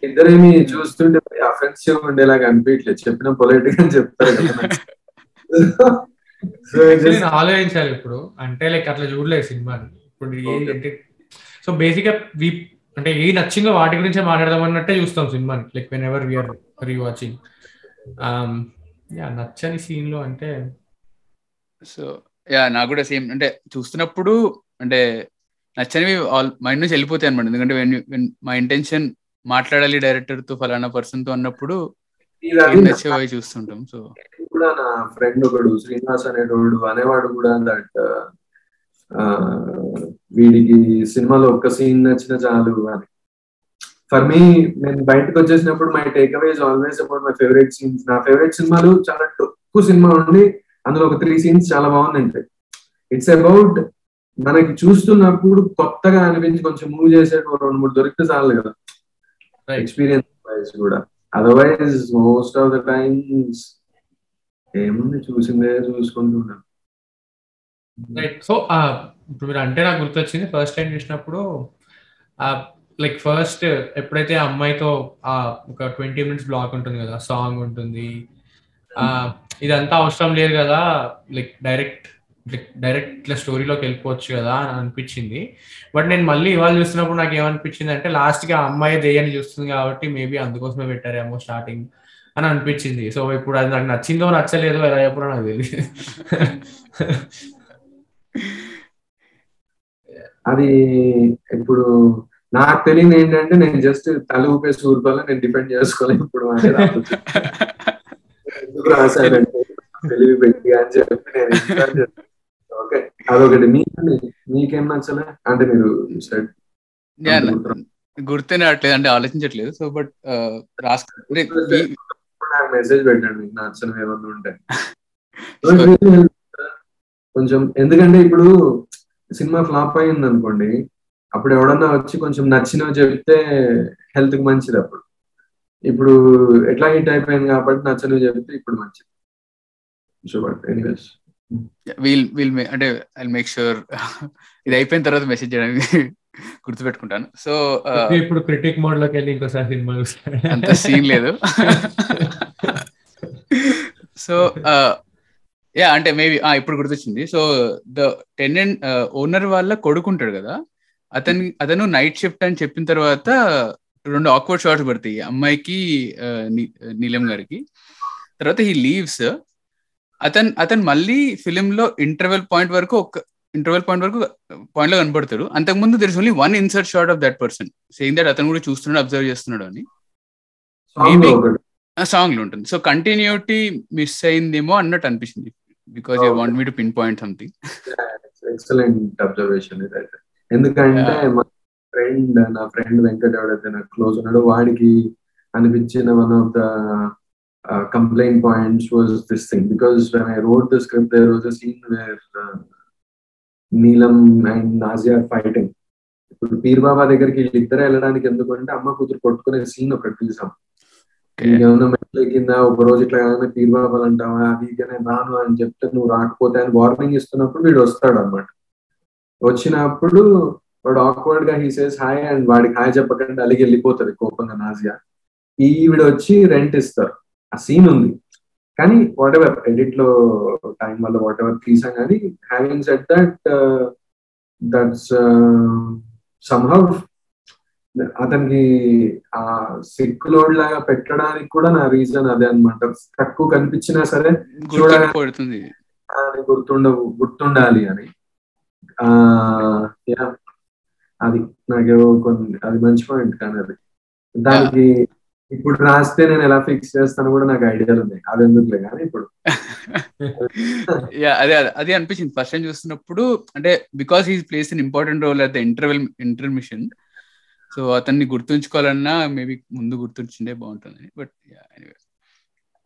ఇద్దరేమి చూస్తుంటే అఫెన్సివ్ ఉండేలాగా అనిపించలేదు చెప్పిన పొలైట్గా చెప్తారు కదా నేను ఆలోచించాలి ఇప్పుడు. అంటే లైక్ అట్లా చూడలేదు సినిమాని. ఇప్పుడు ఏంటంటే సో బేసిక్గా వి అంటే ఏ నచ్చిందో వాటి గురించే మాట్లాడదాం అన్నట్టే చూస్తాం సినిమాని. Like whenever we're rewatching yeah నచ్చని సీన్లో అంటే సో యా నాకు కూడా సేమ్ అంటే చూస్తున్నప్పుడు అంటే నచ్చనివి ఆల్ మైండ్ నుంచి వెళ్ళిపోతాయి అనమాట ఎందుకంటే మా ఇంటెన్షన్ మాట్లాడాలి డైరెక్టర్తో ఫలానా పర్సన్తో అన్నప్పుడు నచ్చేవి చూస్తుంటాం సో. కూడా నా ఫ్రెండ్ ఒకడు శ్రీనివాస్ అనేటోడు అనేవాడు కూడా దట్ వీడికి సినిమాలో ఒక్క సీన్ నచ్చిన చాలు అని. ఫర్ మీ నేను బయటకు వచ్చేసినప్పుడు my takeaway always about my favourite scenes నా ఫేవరెట్ సినిమాలు చాలా తక్కువ సినిమా ఉండి అందులో ఒక త్రీ సీన్స్ చాలా బాగుందంటే ఇట్స్ అబౌట్ మనకి చూస్తున్నప్పుడు కొత్తగా అనిపించి కొంచెం మూవ్ చేసే రెండు మూడు దొరికితే చాలు కదా. ఎక్స్పీరియన్స్ వైజ్ కూడా. Otherwise most of the times ఏముంది చూసిందే చూసుకుంటున్నాను సో ఇప్పుడు మీరు అంటే నాకు గుర్తొచ్చింది ఫస్ట్ టైం చూసినప్పుడు లైక్ ఫస్ట్ ఎప్పుడైతే అమ్మాయితో ఒక ట్వంటీ మినిట్స్ బ్లాక్ ఉంటుంది కదా సాంగ్ ఉంటుంది ఇదంతా అవసరం లేదు కదా లైక్ డైరెక్ట్ డైరెక్ట్ ఇట్లా స్టోరీలోకి వెళ్ళిపోవచ్చు కదా అని అనిపించింది. బట్ నేను మళ్ళీ ఇవాళ చూస్తున్నప్పుడు నాకు ఏమనిపించింది అంటే లాస్ట్గా అమ్మాయి దెయ్యాన్ని చూస్తుంది కాబట్టి మేబీ అందుకోసమే పెట్టారేమో స్టార్టింగ్ అని అనిపించింది. సో ఇప్పుడు అది నాకు నచ్చిందో నచ్చలేదో ఎలా చెప్పడో నాకు తెలియదు అది ఇప్పుడు నాకు తెలియదు ఏంటంటే నేను జస్ట్ తల ఊపేసి ఊరుకోవాలి నేను డిపెండ్ చేసుకోలేదు ఇప్పుడు ఎందుకు రాశానంటే తెలివి పెట్టి అని చెప్పి నేను ఓకే అదొకటి. మీకు మీకేం నచ్చలే? అంటే మీరు గుర్తే రావట్లేదు అంటే ఆలోచించట్లేదు. సో బట్ రాసుకుంటే మెసేజ్ పెట్టండి మీకు నచ్చని ఏమన్నా ఉంటే. కొంచెం ఎందుకంటే ఇప్పుడు సినిమా ఫ్లాప్ అయింది అనుకోండి అప్పుడు ఎవడన్నా వచ్చి కొంచెం నచ్చినవి చెప్తే హెల్త్కి మంచిది అప్పుడు. ఇప్పుడు ఎట్లా హిట్ అయిపోయింది కాబట్టి నచ్చనివి చెప్తే ఇప్పుడు మంచిది. So but anyways we'll we'll అంటే ఐ మేక్ షూర్ ఇది అయిపోయిన తర్వాత మెసేజ్ చేయడానికి గుర్తుపెట్టుకుంటాను. సో ఇప్పుడు క్రిటిక్ మోడ్లోకి వెళ్ళి ఇంకోసారి సినిమా అంత సీన్ లేదు. సో యా అంటే మేబీ ఇప్పుడు గుర్తొచ్చింది. సో ద టెనెంట్ ఓనర్ వాళ్ళ కొడుకుంటాడు కదా. అతని అతను నైట్ షిఫ్ట్ అని చెప్పిన తర్వాత రెండు ఆక్వర్డ్ షార్ట్స్ పడతాయి. అమ్మాయికి నీలం గారికి. తర్వాత హీ లీవ్స్ అతను అతను మళ్ళీ ఫిలిం లో ఇంటర్వెల్ పాయింట్ వరకు ఒక ఇంటర్వెల్ పాయింట్ వరకు పాయింట్లో కనపడతాడు అంతకుముందు there is only one insert shot of that person saying that అతను కూడా చూస్తున్నాడు అబ్జర్వ్ చేస్తున్నాడు అని. సాంగ్లో ఉంటుంది. సో కంటిన్యూటీ మిస్ అయిందేమో అన్నట్టు అనిపిస్తుంది because you want me to pin point something excellent observation ఇదైతే ఎందుకంటే మా ఫ్రెండ్ నా ఫ్రెండ్ వెంకట్ ఎవడైతే నాకు క్లోజ్ ఉన్నాడో వాడికి అనిపించిన one of the uh, complaint points was this thing. Because when I wrote the script, there was a scene where uh, Neelam and Nazia are fighting. ఇప్పుడు పీర్ బాబా దగ్గరికి వీళ్ళిద్దరే వెళ్ళడానికి ఎందుకంటే అమ్మ కూతురు కొట్టుకునే సీన్ ఒకటి తీసాం ఏమన్నా మెట్ల కింద ఒక రోజు ఇట్లా కానీ పీర్ బాబాలు అంటావా నేను రాను అని చెప్తే నువ్వు రాకపోతే అని వార్నింగ్ ఇస్తున్నప్పుడు వీడు వస్తాడు అనమాట వచ్చినప్పుడు వాడు ఆక్వర్డ్గా హీ సేస్ హాయ్ అండ్ వాడికి హాయ్ చెప్పకుండా అలిగి వెళ్ళిపోతుంది కోపంగా నాజియా ఈవిడ వచ్చి రెంట్ ఇస్తారు. ఆ సీన్ ఉంది. కానీ వాట్ ఎవర్ ఎడిట్లో టైం వల్ల వాట్ ఎవర్ తీసాం కానీ having set that that's somehow అతనికి ఆ సిక్ లోడ్ లాగా పెట్టడానికి కూడా నా రీజన్ అదే అనమాట తక్కువ కనిపించినా సరే అని గుర్తుండ గుర్తుండాలి అని. ఆ యా అది నాకు కొన్ని అది మంచి పాయింట్ కానీ అది. దానికి ఇప్పుడు రాస్తే నేను ఎలా ఫిక్స్ చేస్తాను కూడా నాకు ఐడియాలు ఉన్నాయి. అది ఎందుకులే కానీ ఇప్పుడు. యా అదే అదే అదే అనిపించింది. ఫస్ట్ టైం చూస్తున్నప్పుడు అంటే because he plays in important role at the interval intermission so అతన్ని గుర్తుంచుకోవాలన్నా మేబీ ముందు గుర్తుంచిండే బాగుంటుంది but anyway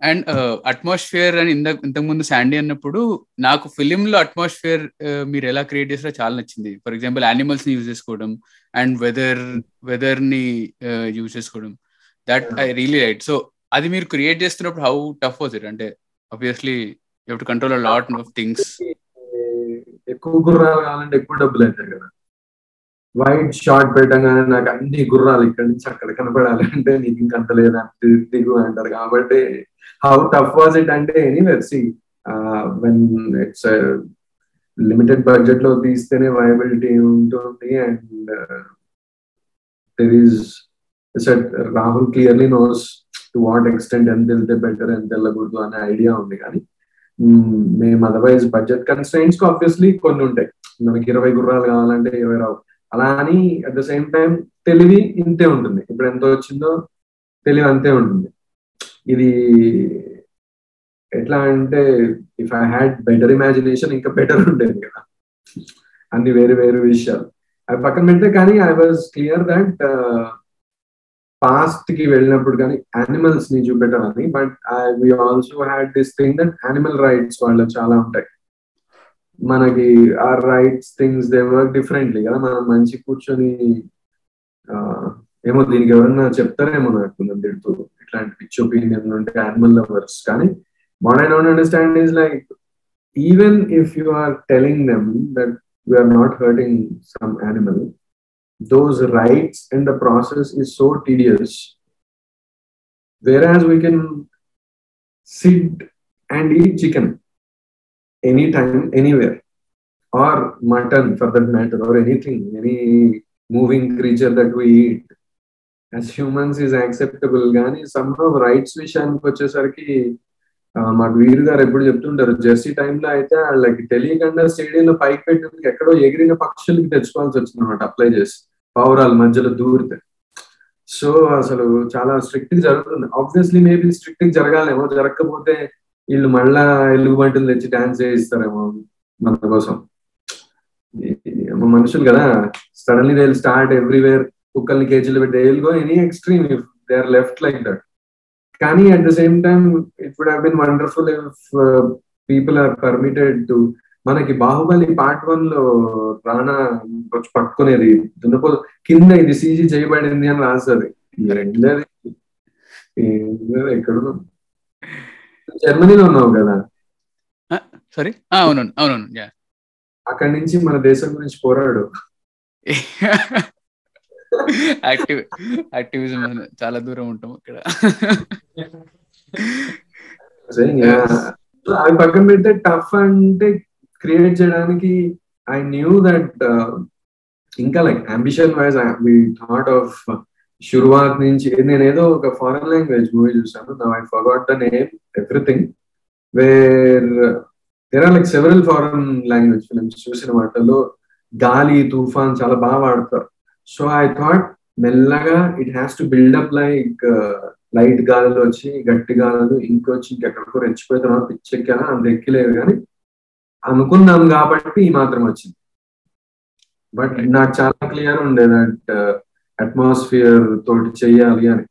and atmosphere uh, అని ఇంత ఇంతకు ముందు శాండీ అన్నప్పుడు నాకు ఫిలిం లో అట్మాస్ఫియర్ మీరు ఎలా క్రియేట్ చేసినా చాలా నచ్చింది. ఫర్ ఎగ్జాంపుల్ యానిమల్స్ని యూజ్ చేసుకోవడం అండ్ వెదర్ వెదర్ని uh, యూజ్ చేసుకోవడం. That I really right so అది మీరు క్రియేట్ చేస్తున్నప్పుడు హౌ టఫ్ వాజ్ ఇట్ అంటే obviously you to control lot of things ఎక్కువ గుర్రాలు కావాలంటే ఎక్కువ డబ్బులు అవుతాయి కదా. వైట్ షార్ట్ పెట్టగానే నాకు అన్ని గుర్రాలు ఇక్కడ నుంచి అక్కడ కనపడాలి. అంటే నీకు ఇంకంత లేదా దిగు అంటారు. కాబట్టి హౌ టఫ్ వాజ్ ఇట్ అంటే anywhere see when it's limited బడ్జెట్లో తీస్తేనే వయబిలిటీ ఉంటుంది. And there is Rahul clearly knows to what extent ఎంత వెళ్తే బెటర్ ఎంత వెళ్ళకూడదు అనే ఐడియా ఉంది కానీ మేము అదర్వైజ్ బడ్జెట్ కన్స్ట్రైన్స్ ఆబ్వియస్లీ కొన్ని ఉంటాయి. మనకి ఇరవై గుర్రాలు కావాలంటే ఇరవై రావు. అలా అని అట్ ద సేమ్ టైం తెలివి ఇంతే ఉంటుంది. ఇప్పుడు ఎంత వచ్చిందో తెలివి అంతే ఉంటుంది. ఇది ఎట్లా అంటే if I had better imagination ఇంకా బెటర్ ఉండేది కదా. అన్ని వేరు వేరు విషయాలు. అవి పక్కన పెడితే కానీ ఐ వాజ్ క్లియర్ దట్ పాస్ట్కి వెళ్ళినప్పుడు కానీ యానిమల్స్ని చూపెట్టాలని but we also had this thing that animal rights వాళ్ళు చాలా ఉంటాయి. మనకి ఆ rights things they work differently కదా. మనం మంచి కూర్చొని ఏమో దీనికి ఎవరన్నా చెప్తారేమో నాకు తిడుతూ ఇట్లాంటి పిచ్ ఒపీనియన్ ఉంటే యానిమల్ లవర్స్ కానీ what I don't understand is like even if you are telling them that you are not hurting some animal those rights and the process is so tedious. Whereas we can sit and eat chicken anytime, anywhere, or mutton for that matter, or anything, any moving creature that we eat. As humans is acceptable. Gani somehow rights which and purchase are ki మాకు వీరు గారు ఎప్పుడు చెప్తుంటారు Jersey టైంలో అయితే వాళ్ళకి తెలియకుండా స్టేడియంలో పైకి పెట్టి ఎక్కడో ఎగిరిన పక్షులకి తెచ్చుకోవాల్సి వచ్చింది అనమాట అప్లై చేసి. పౌరాలు మధ్యలో దూరితే. సో అసలు చాలా స్ట్రిక్ట్ జరుగుతుంది. ఆబ్వియస్లీ మేబీ స్ట్రిక్ట్ జరగాలేమో జరగకపోతే వీళ్ళు మళ్ళా ఎలుగు తెచ్చి డాన్స్ చేయిస్తారేమో మన కోసం. మనుషులు కదా సడన్లీ దే స్టార్ట్ ఎవ్రీవేర్ కుక్కల్ని కేజీలు పెట్టి they go any extreme if they are left like that కానీ at the same time it would have been wonderful if people are permitted to మనకి బాహుబలి పార్ట్ వన్లో రాణా వచ్చి పట్టుకునేది. దున్నపో కింద ఇది సీజీ చేయబడింది అని రాస్తుంది ఎక్కడ జర్మనీలో ఉన్నావు కదా. సారీ అవునవును అవునవును అక్కడి నుంచి మన దేశం గురించి పోరాడు. యాక్టివ్ యాక్టివిజం చాలా దూరం ఉంటాం ఇక్కడ అవి పక్కన పెడితే టఫ్ అంటే క్రియేట్ చేయడానికి ఐ న్యూ దట్ ఇంకా like ambition wise we thought of షురువాత్ నుంచి నేను ఏదో ఒక ఫారెన్ లాంగ్వేజ్ మూవీ చూసాను I forgot the name everything where there are like several foreign language films చూసిన వాటిలో గాలి తుఫాన్ చాలా బాగా వాడతారు. సో ఐ థాట్ మెల్లగా it has to build up like light గాలులు వచ్చి గట్టి గాలులు ఇంకొచ్చి ఇంకెక్కడికో రెచ్చిపోయిన తర్వాత పిచ్చెక్కా అంత ఎక్కిలేదు కానీ అనుకున్నాం కాబట్టి ఈ మాత్రం వచ్చింది. బట్ నాకు చాలా క్లియర్ ఉండే దట్ అట్మాస్ఫియర్ తోటి చెయ్యాలి అని.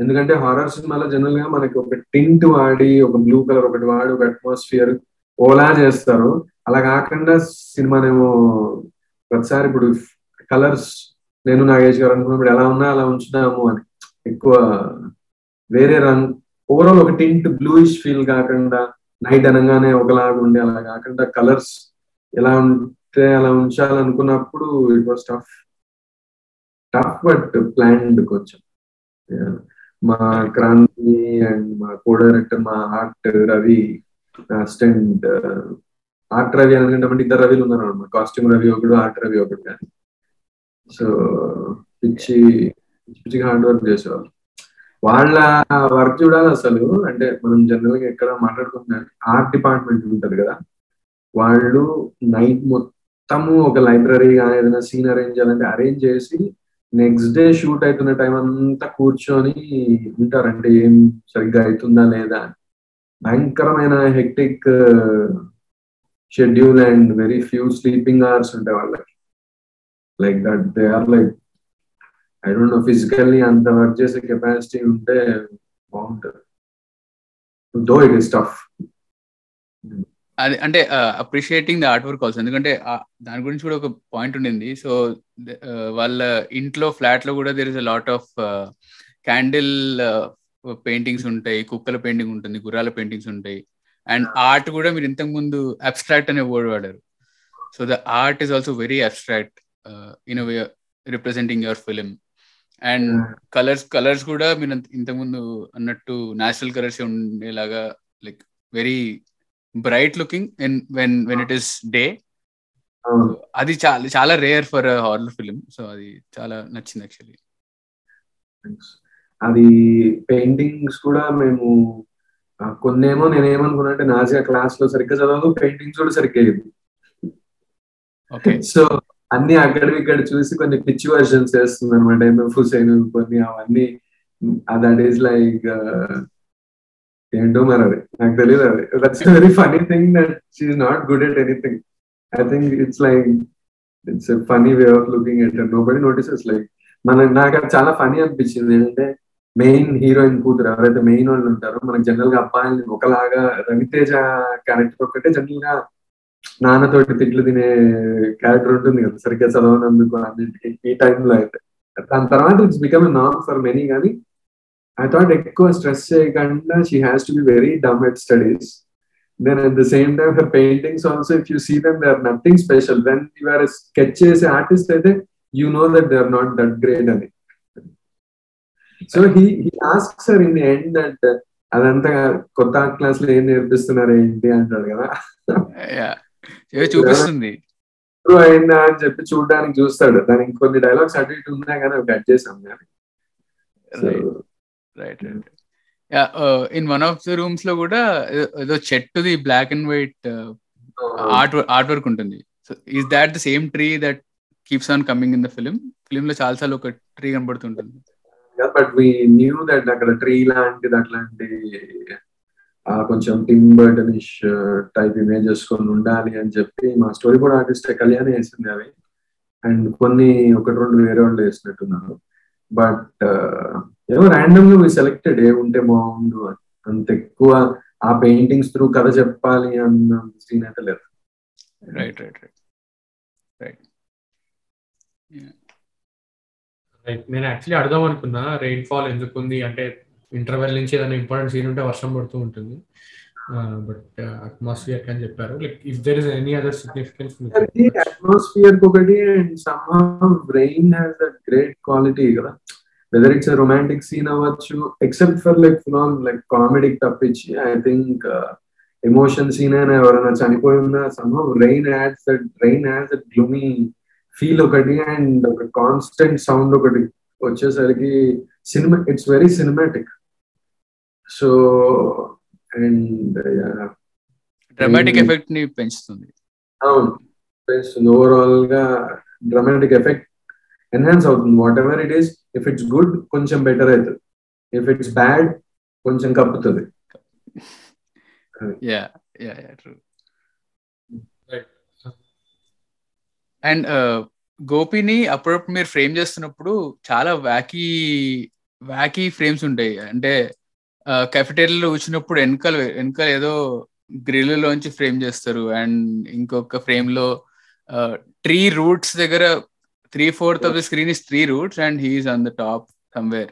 ఎందుకంటే హారర్ సినిమాలో జనరల్గా మనకి ఒక టింట్ వాడి ఒక బ్లూ కలర్ ఒకటి వాడి ఒక అట్మాస్ఫియర్ ఓలా చేస్తారు. అలా కాకుండా సినిమానేమో ప్రతిసారి ఇప్పుడు కలర్స్ నేను నాగేష్ గారు అనుకున్నప్పుడు ఎలా ఉన్నా అలా ఉంచుదాము అని. ఎక్కువ వేరే రంగ్ ఓవరాల్ ఒక టింట్ బ్లూయిష్ ఫీల్ కాకుండా నైట్ అనగానే ఒకలాగా ఉండే అలా కాకుండా కలర్స్ ఎలా ఉంటే అలా ఉంచాలనుకున్నప్పుడు it was tough tough but planned కొంచెం. మా క్రాంతి అండ్ మా కో డైరెక్టర్ మా art Ravi assistant art Ravi అనుకుంటే ఇద్దరు రవిలు ఉన్నారు అనమాట. కాస్ట్యూమ్ రవి ఒకడు ఆర్ట్ రవి ఒకడు కానీ. సో పిచ్చి పిచ్చిగా హార్డ్ వర్క్ చేసేవాళ్ళు. వాళ్ళ వర్క్ చూడాలి అసలు అంటే మనం జనరల్గా ఎక్కడ మాట్లాడుకుంటున్నాం ఆర్ట్ డిపార్ట్మెంట్ ఉంటది కదా. వాళ్ళు నైట్ మొత్తము ఒక లైబ్రరీ కానీ ఏదైనా సీన్ అరేంజ్ చేయాలంటే అరేంజ్ చేసి నెక్స్ట్ డే షూట్ అవుతున్న టైం అంతా కూర్చొని ఉంటారంటే ఏం సరిగ్గా అవుతుందా లేదా? భయంకరమైన hectic schedule and very few sleeping hours ఉంటాయి వాళ్ళకి. Like that they are like I don't know physically అంత వర్క్ చేసే కెపాసిటీ ఉంటే బాగుంటుంది. దో ఇట్ ఇస్ టఫ్ అది అంటే appreciating the art work also ఎందుకంటే దాని గురించి కూడా ఒక పాయింట్ ఉండింది. సో వాళ్ళ ఇంట్లో ఫ్లాట్లో కూడా there is a lot of candle paintings ఉంటాయి కుక్కల పెయింటింగ్ ఉంటుంది గుర్రాల పెయింటింగ్స్ ఉంటాయి. అండ్ ఆర్ట్ కూడా మీరు ఇంతకు ముందు అబ్స్ట్రాక్ట్ అనే వర్డ్ వాడారు. So the art is also very abstract in way representing your film and colours colours కూడా మీరు ఇంతకుముందు అన్నట్టు నేచురల్ కలర్స్ ఉండేలాగా like very bright looking when when it is day అది చాలా చాలా rare for horror film so అది చాలా నచ్చింది యాక్చువల్లీ అది పెయింటింగ్స్ కూడా మేము కొన్నేమో నేనేమనుకున్నా అంటే నాజియా క్లాస్లో సరిగ్గా చదవదు పెయింటింగ్స్ కూడా సరిగ్గా ఓకే సో అన్ని అక్కడ ఇక్కడ చూసి కొన్ని పిచ్చి వర్షన్స్ చేస్తుంది అనమాట ఎంఎఫ్ కొన్ని అవన్నీ. దట్ ఈస్ లైక్ ఏంటో మరి అది? నాకు తెలియదు అది. That's very funny thing that she's not good at anything I think it's like it's funny way of looking at nobody notices like మన నాకు అది చాలా ఫనీ అనిపించింది. ఏంటంటే మెయిన్ హీరోయిన్ కూతురు ఎవరైతే మెయిన్ వాళ్ళు ఉంటారో మనకు జనరల్గా అబ్బాయిని ఒకలాగా రవితేజ క్యారెక్టర్ ఒకటే జనరల్గా నాన్నతోటి తిట్లు తినే క్యారెక్టర్ ఉంటుంది కదా సరిగ్గా చదవనందుకు అన్నింటికి ఈ టైంలో అయితే. దాని తర్వాత it's become none for many కానీ ఐ థాట్ ఎక్కువ స్ట్రెస్ చేయకుండా she has to be very dumb at studies then at the same time her paintings also if you see them they are nothing special then you are sketch చేసే artist అయితే you know that they are not that great అని. So he he ask sir in the end that అదంతా కొత్త క్లాస్లో ఏం నేర్పిస్తున్నారు ఏంటి? అంటాడు కదా. చూపిస్తుంది. అయిందా అని చెప్పి చూడడానికి చూస్తాడు. దానికి కొన్ని డైలాగ్స్ అటు ఇటు ఉన్నాయి కానీ అవి కట్ చేసాం కానీ right right in one of the రూమ్స్లో కూడా ఏదో చెట్టుది black and white art art work ఉంటుంది. So is that the same tree that keeps on coming in the film film లో చాలా సార్లు ఒక ట్రీ కనబడుతుంటుంది. బట్ వి న్యూ దట్ అక్కడ tree లాంటిది అట్లాంటి కొంచెం టిమ్ బర్టనిష్ టైప్ ఇమేజెస్ కొన్ని ఉండాలి అని చెప్పి మా స్టోరీ బోర్డ్ ఆర్టిస్ట్ కళ్యాణ్ వేసింది అవి అండ్ కొన్ని ఒకటి రెండు వేరే వాళ్ళు వేసినట్టున్నారు బట్ ఏమో ర్యాండమ్గా సెలెక్టెడ్ ఏ ఉంటే బాగుండు అంత ఎక్కువ ఆ పెయింటింగ్స్ త్రూ కథ చెప్పాలి అన్న సీన్ అయితే లేదు. Right right right. Right. Right నేను యాక్చువల్లీ అడదాం అనుకున్నా రెయిన్ ఫాల్ ఎందుకు ఉంది అంటే ఇంటర్వెల్ నుంచి ఏదైనా ఇంపార్టెంట్ సీన్ ఉంటే వర్షం పడుతూ ఉంటుంది. బట్ అట్మాస్ఫియర్ అని చెప్పారు. Like if there is any other significance atmosphere ఒకటి and some brain has a great quality కదా. వెదర్ ఇట్స్ రొమాంటిక్ సీన్ అవ్వచ్చు except for like villain like comedy తప్పించి ఐ థింక్ ఎమోషన్ సీన్ అయినా ఎవరైనా చనిపోయి ఉన్నా somehow rain adds that rain adds that gloomy feel ఒకటి and ఒక constant sound ఒకటి వచ్చేసరికి cinema it's very cinematic so and dramatic ఎఫెక్ట్ని పెంచుతుంది. అవును పెంచుతుంది. ఓవరాల్గా డ్రామాటిక్ ఎఫెక్ట్ ఎన్హాన్స్ అవుతుంది. Whatever it is if it's good కొంచెం బెటర్ అవుతుంది. ఇఫ్ ఇట్స్ బ్యాడ్ కొంచెం కప్పుతుంది. Yeah yeah yeah true and గోపిని అప్పుడప్పుడు మీరు ఫ్రేమ్ చేస్తున్నప్పుడు చాలా వ్యాకీ వ్యాకీ ఫ్రేమ్స్ ఉంటాయి. అంటే కెఫెటేరియాలో వచ్చినప్పుడు వెనకాల వెనకాల ఏదో గ్రిల్ లోంచి ఫ్రేమ్ చేస్తారు. అండ్ ఇంకొక ఫ్రేమ్లో ట్రీ రూట్స్ దగ్గర three fourth of the screen is three roots and he's on the top somewhere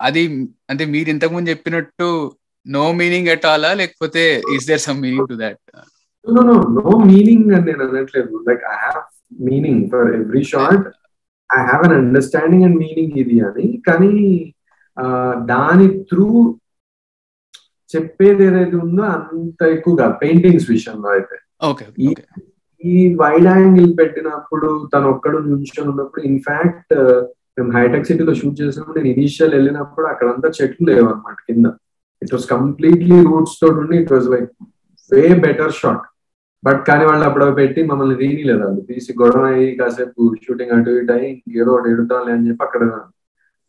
అది అంటే మీరు ఇంతకు ముందు చెప్పినట్టు నో మీనింగ్ ఎట్ ఆలా లేకపోతే is there some meaning to that no no no meaning అని నేను అనట్లేదు. Like I have meaning for every shot I have an understanding and meaning ఇది అని. కానీ దాని త్రూ చెప్పేది ఏదైతే ఉందో అంత ఎక్కువగా పెయింటింగ్స్ విషయంలో అయితే. ఈ వైడ్ యాంగిల్ పెట్టినప్పుడు తను ఒక్కడు నిల్చొని ఉన్నప్పుడు ఇన్ఫాక్ట్ మేము హైటెక్ సిటీలో షూట్ చేసినప్పుడు నేను ఇనీషియల్ వెళ్ళినప్పుడు అక్కడంతా చెట్లు లేవు అనమాట కింద. ఇట్ వాస్ కంప్లీట్లీ రూట్స్ తోటి ఉండి it was like way better shot but కానీ వాళ్ళు అప్పుడు పెట్టి మమ్మల్ని తీయలేదు వాళ్ళు. తీసి గొడవ అయ్యి కాసేపు షూటింగ్ అటు ఇటు అయ్యి ఏదో ఒకటి ఎడుతాలి అని చెప్పి అక్కడ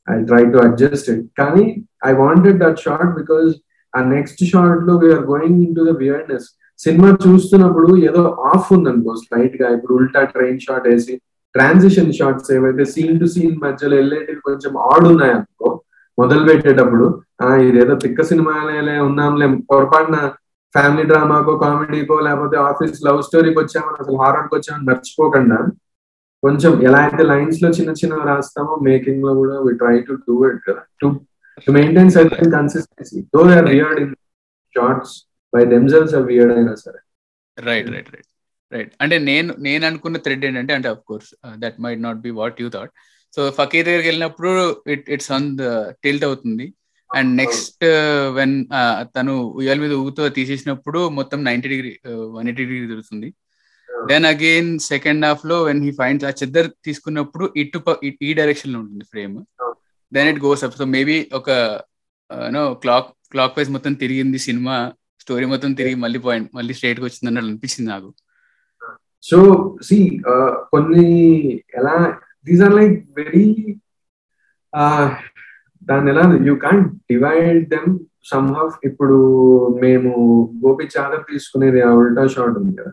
I try to adjust it కానీ I wanted that shot because ఆ నెక్స్ట్ షార్ట్లో we're going into the weirdness cinema చూస్తున్నప్పుడు ఏదో ఆఫ్ ఉందనుకో స్లైట్గా ఇప్పుడు ఉల్టా ట్రైన్ షాట్ వేసి ట్రాన్సిషన్ షార్ట్స్ ఏవైతే సీన్ టు సీన్ మధ్యలో వెళ్ళేటివి కొంచెం ఆడ్ ఉన్నాయి అనుకో మొదలు పెట్టేటప్పుడు ఆ ఇదేదో తిక్క సినిమాలే ఉన్నాంలే పొరపాటున ఫ్యామిలీ డ్రామాకో కామెడీకో లేకపోతే ఆఫీస్ లవ్ స్టోరీకి వచ్చామని అసలు హారర్కి వచ్చామని మర్చిపోకుండా కొంచెం ఎలా అయితే లైన్స్లో చిన్న చిన్న రాస్తామో మేకింగ్లో కూడా we try to do it కదా. To to maintain certain consistency though they are weird in shots by themselves are weird అయినా సరే. రైట్ రైట్ రైట్ రైట్ అంటే నేను నేను అనుకున్న థ్రెడ్ ఏంటంటే అంటే of course that might not be what you thought so Fakir దగ్గరికి వెళ్ళినప్పుడు it it's on the tilt అవుతుంది. అండ్ నెక్స్ట్ వెన్ తను ఉయ్యాల మీద ఊగుతో తీసేసినప్పుడు మొత్తం ninety degree one eighty degree తిరుగుతుంది. దెన్ అగైన్ సెకండ్ హాఫ్లో వెన్ హీ ఫైండ్స్ ఆ చెద్దర్ తీసుకున్నప్పుడు ఇటు ఈ డైరెక్షన్లో ఉంటుంది frame then it goes up so maybe ఒక నో క్లాక్ క్లాక్ వైజ్ మొత్తం తిరిగింది సినిమా స్టోరీ మొత్తం తిరిగి మళ్ళీ పాయింట్ మళ్ళీ స్ట్రైట్గా వచ్చింది అన్నట్టు అనిపించింది నాకు. సో సి uh, కొన్ని ఎలా దీస్ ఆర్ లైక్ వెరీ దాన్ని ఎలా you can't divide them some half ఇప్పుడు మేము గోపి చాదర్ తీసుకునేది ఆ ఉల్టా షాట్ ఉంది కదా.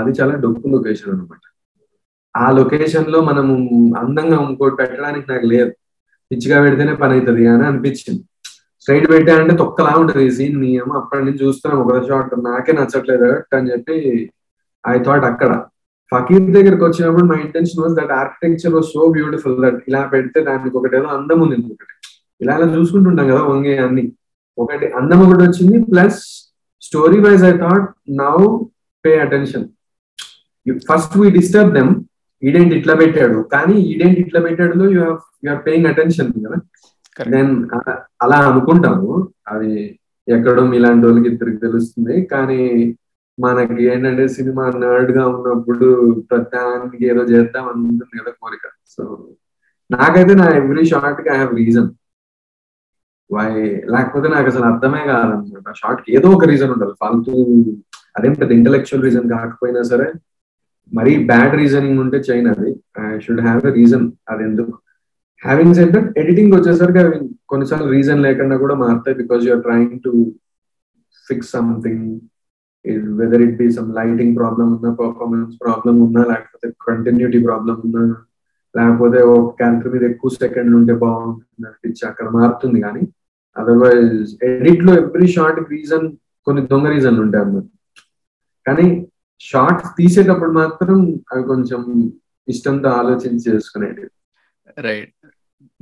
అది చాలా డొక్కు లొకేషన్ అనమాట ఆ లొకేషన్లో మనం అందంగా ఇంకోటి పెట్టడానికి నాకు లేదు. పిచ్చిగా పెడితేనే పని అవుతుంది అని అనిపించింది. స్ట్రైట్ పెట్టానంటే తొక్కలా ఉంటుంది ఈ సీన్. నీ ఏమో అప్పటి నుంచి చూస్తున్నాం ఒక షాట్ నాకే నచ్చట్లేదు అని చెప్పి ఐ థాట్ అక్కడ. ఫకీర్ దగ్గరకు వచ్చినప్పుడు my intention was that architecture was so beautiful that ఇలా పెడితే దానికి ఒకటి ఏదో అందం ఉంది ఒకటి ఇలా ఇలా చూసుకుంటుంటాం కదా వంగే అన్ని. ఒకటి అందం ఒకటి వచ్చింది plus story wise I thought now pay attention first we disturb them ఈడేంటి ఇట్లా పెట్టాడు కానీ ఈడేంటి ఇట్లా పెట్టాడు యూ హావ్ పేయింగ్ అటెన్షన్ కదా నేను అలా అనుకుంటాను అది ఎక్కడో మీలాంటి వాళ్ళకి ఇద్దరికి తెలుస్తుంది. కానీ మనకి ఏంటంటే సినిమా నర్డ్గా ఉన్నప్పుడు ప్రతిదానికి ఏదో చేద్దాం అనుకుంటుంది కదా కోరిక. సో నాకైతే నా ఎవ్రీ షార్ట్కి ఐ హావ్ రీజన్ వై లేకపోతే నాకు అసలు అర్థమే కాదనమాట. షార్ట్కి ఏదో ఒక రీజన్ ఉండాలి. ఫాల్తూ అదేం పెద్ద ఇంటలెక్చువల్ రీజన్ కాకపోయినా సరే మరీ బ్యాడ్ రీజనింగ్ ఉంటే చైన్ అది. I should have a reason అది ఎందుకు? హ్యావింగ్ సెడ్ దట్ ఎడిటింగ్ వచ్చేసరికి అవి కొన్నిసార్లు రీజన్ లేకుండా కూడా మారుతాయి because you're trying to fix something whether it be some lighting problem ఉన్నా పర్ఫార్మెన్స్ ప్రాబ్లం ఉన్నా లేకపోతే కంటిన్యూటీ ప్రాబ్లం ఉన్నా లేకపోతే ఒక క్యారెక్టర్ మీద ఎక్కువ సెకండ్లు ఉంటే బాగుంటుంది అనిపించి అక్కడ మారుతుంది కానీ అదర్వైజ్ ఎడిట్లో ఎవ్రీ షార్ట్ రీజన్ కొన్ని దొంగ రీజన్లు ఉంటాయి అన్నమాట. కానీ షార్ట్స్ తీసేటప్పుడు మాత్రం అవి కొంచెం ఇష్టంతో ఆలోచించి చేసుకునేది రైట్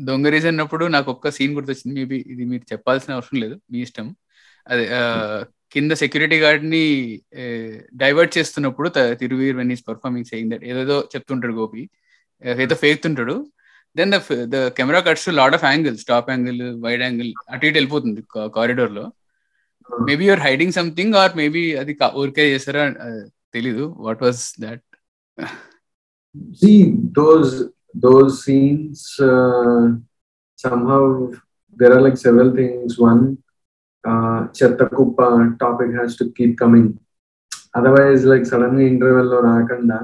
దొంగ రీజన్ అన్నప్పుడు నాకు ఒక్క సీన్ గుర్తొచ్చింది. మేబీ ఇది మీరు చెప్పాల్సిన అవసరం లేదు. మీ ఇష్టం. అదే కింద సెక్యూరిటీ గార్డ్ని డైవర్ట్ చేస్తున్నప్పుడు Thiruveer when is performing saying that ఏదేదో చెప్తుంటాడు గోపి. ఏదో ఫేక్తుంటాడు. Then the the camera cuts lot of angles top angle wide angle అటు ఇటు వెళ్ళిపోతుంది కారిడోర్లో. Maybe you're hiding something or maybe అది ఊరికే చేస్తారా తెలీదు. What was that See those those scenes uh, somehow there are like several things. One, uh, Chettakuppa topic has to keep coming. Otherwise like సడన్గా ఇంటర్వెల్లో రాకుండా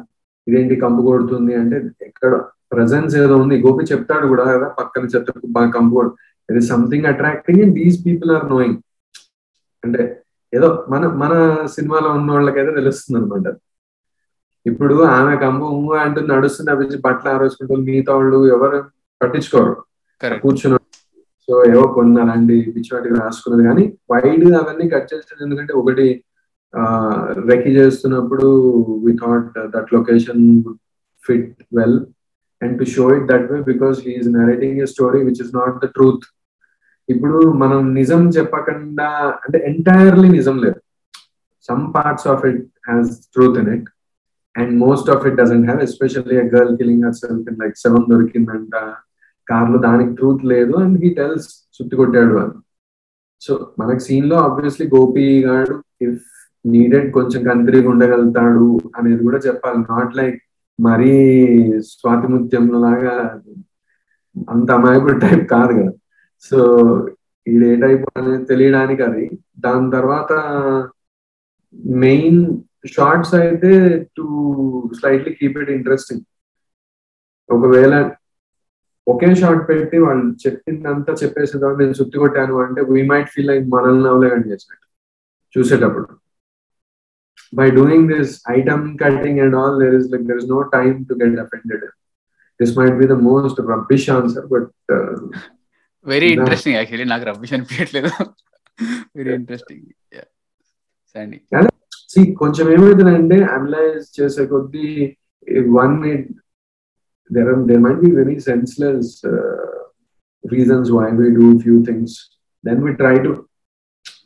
ఇదేంటి కంపు కొడుతుంది అంటే ఎక్కడ ప్రజెన్స్ ఏదో ఉంది. గోపి చెప్తాడు కూడా కదా పక్కన చెత్త కుప్ప కంపు is something attracting and these people are knowing అంటే ఏదో మన మన సినిమాలో ఉన్న వాళ్ళకైతే తెలుస్తుంది అనమాట ఇప్పుడు ఆమె కంపు అంటూ నడుస్తుంది అవి బట్టలు ఆరోచుకుంటూ మిగతా వాళ్ళు ఎవరు పట్టించుకోరు. కరెక్ట్ కూర్చున్నాడు సో ఏవో కొన్ని అలాంటి పిచ్చి వాటికి రాసుకున్నది. కానీ వైడ్ అవన్నీ కట్ చేసేది ఎందుకంటే ఒకటి రెక్కి చేస్తున్నప్పుడు we thought that location fit well and to show it that way because he's narrating a story which is not the truth ఇప్పుడు మనం నిజం చెప్పకుండా అంటే ఎంటైర్లీ నిజం లేదు. Some parts of it has truth in it and most of it doesn't have especially girl killing self in like seven దొరికిందంట. కార్లో దానికి truth లేదు అండ్ హీ టెల్స్ చుట్టు కొట్టాడు అని సో మనకి సీన్లో ఆబ్వియస్లీ గోపి గాడు ఇఫ్ నీడెడ్ కొంచెం కంట్రీగా ఉండగలుగుతాడు అనేది కూడా చెప్పాలి. నాట్ లైక్ మరీ స్వాతిముత్యంలో లాగా అంత అమాయకుడు టైప్ కాదు కదా. సో ఇది ఏ టైప్ అనేది తెలియడానికి అది. దాని తర్వాత మెయిన్ షార్ట్స్ అయితే to slightly keep it interesting ఒకవేళ ఒకే షార్ట్ పెట్టి వాళ్ళు చెప్పిందంతా చెప్పేసిన తర్వాత నేను చుట్టి కొట్టాను అంటే వీ మైట్ ఫీల్ లైక్ మనల్ని నవ్వలేదని చేసినట్టు చూసేటప్పుడు. By doing this item cutting and all there is like there is no time to get offended this might be the most rubbish answer but very interesting actually నాకు rubbish అనిపించట్లేదు. Very interesting సండి సి కొంచెం ఏమవుతుందంటే analyse చేసే కొద్దీ one are there might be very senseless uh, reasons why we do few things. Then we try to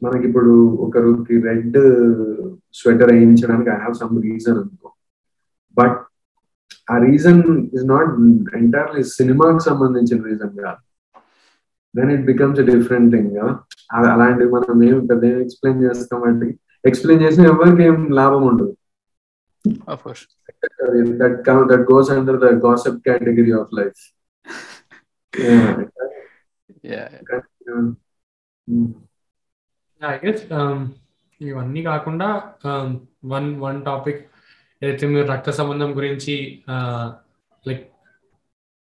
మనకి ఇప్పుడు ఒకరికి రెడ్ స్వెటర్ వేయించడానికి ఐ హావ్ సమ్ రీజన్ అనుకో. బట్ ఆ రీజన్ ఇస్ నాట్ ఎంటైర్లీ సినిమాకి సంబంధించిన రీజన్ కాదు. Then it becomes a different thing అలాంటివి మనం ఏం పెద్ద ఏం ఎక్స్ప్లెయిన్ చేస్తాం అంటే ఎక్స్ప్లెయిన్ చేసిన ఎవరికి ఏం లాభం ఉండదు Of course. that count that goes under the gossip category of life. Yeah. Yeah. I guess ఇవన్నీ కాకుండా వన్ వన్ టాపిక్ ఏదైతే మీరు రక్త సంబంధం గురించి లైక్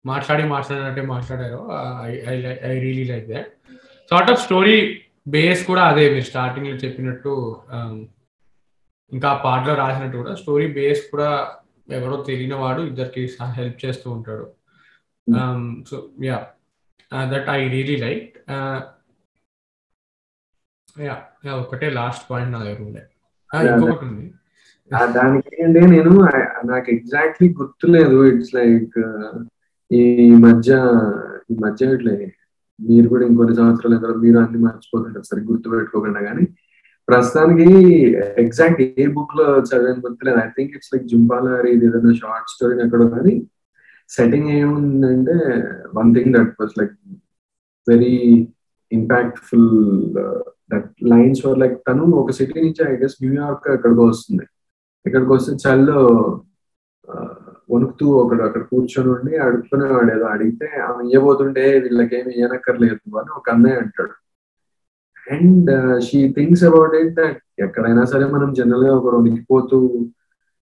మాట్లాడి మాట్లాడినట్టే మాట్లాడారో. I really like that sort of story base కూడా అదే మీరు స్టార్టింగ్లో చెప్పినట్టు ఇంకా పాటలో రాసినట్టు కూడా స్టోరీ బేస్ కూడా ఎవరో తెలియని వాడు ఇద్దరికి హెల్ప్ చేస్తూ ఉంటాడు. So yeah that I really like yeah ఒకటే లాస్ట్ పాయింట్ నా దగ్గర ఉండే. ఇంకొకటి ఉంది. దానికి నేను నాకు ఎగ్జాక్ట్లీ గుర్తులేదు. ఇట్స్ లైక్ ఈ మధ్య ఈ మధ్య ఇట్లా మీరు కూడా ఇంకొన్ని సంవత్సరాలు తర్వాత మీరు అన్ని మర్చిపోతుంటారు సరే గుర్తు పెట్టుకోకుండా కానీ. ప్రస్తుతానికి ఎగ్జాక్ట్ ఏ బుక్లో చదివాను గుర్తులేదు. ఐ థింక్ ఇట్స్ లైక్ జుంపాలారి ఇది ఏదైనా షార్ట్ స్టోరీ ఎక్కడో కానీ సెట్టింగ్ ఏముందంటే one thing that was like very impactful that lines for like తను ఒక సిటీ నుంచి ఐ గెస్ న్యూయార్క్ ఎక్కడికో వస్తుంది. ఇక్కడికి వస్తే చల్లో uh, వణుకుతూ ఒకడు అక్కడ కూర్చొని ఉండి అడుగుతున్నవాడు ఏదో అడిగితే ఆమె ఇయ్యబోతుంటే వీళ్ళకేమి ఇయ్యనక్కర్లేదు అని ఒక అన్నయ్య అంటాడు. And she thinks about it that ఎక్కడైనా సరే మనం జనరల్గా ఒకరు వణికిపోతూ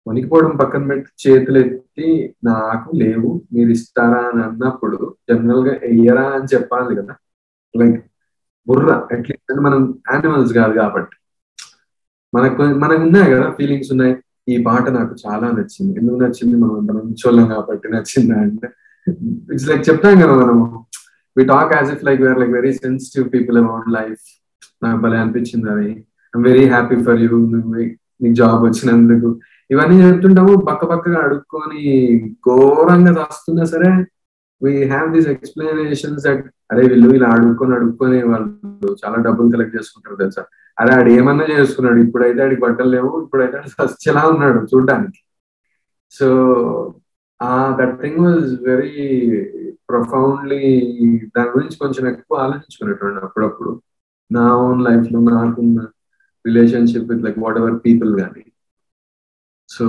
వణికిపోవడం పక్కన పెట్టి చేతులు ఎత్తి నాకు లేవు మీరు ఇస్తారా అని అన్నప్పుడు జనరల్గా ఎయ్యరా అని చెప్పాలి కదా. లైక్ బుర్ర అట్లీస్ట్ మనం యానిమల్స్ కాదు కాబట్టి. మనకు మనకు ఉన్నాయి కదా ఫీలింగ్స్ ఉన్నాయి. ఈ పాట నాకు చాలా నచ్చింది. ఎందుకు నచ్చింది? మనం అంత మంచోళ్ళం కాబట్టి నచ్చింది అంటే ఇట్స్ లైక్ చెప్తాం కదా మనం we talk as if like where like very sensitive people about life నాకు భలే అనిపించింది అది. I'm very happy for you నీకు జాబ్ వచ్చినందుకు. ఇవన్నీ చెప్తుంటాము పక్క పక్కగా అడుక్కొని ఘోరంగా రాస్తున్నా సరే we have these explanations at అరే వీళ్ళు ఇలా అడుక్కొని అడుక్కొని వాళ్ళు చాలా డబ్బులు కలెక్ట్ చేసుకుంటారు తెలుసా? అరే ఆడు ఏమన్నా చేసుకున్నాడు. ఇప్పుడైతే ఆడికి బట్టలు లేవు. ఇప్పుడైతే సస్యలా ఉన్నాడు చూడడానికి. సో ఆ that thing was very profoundly దాని గురించి కొంచెం ఎక్కువ ఆలోచించుకునేటువంటి అప్పుడప్పుడు. నా ఓన్ లైఫ్లో నాకున్న relationship with like whatever people కానీ so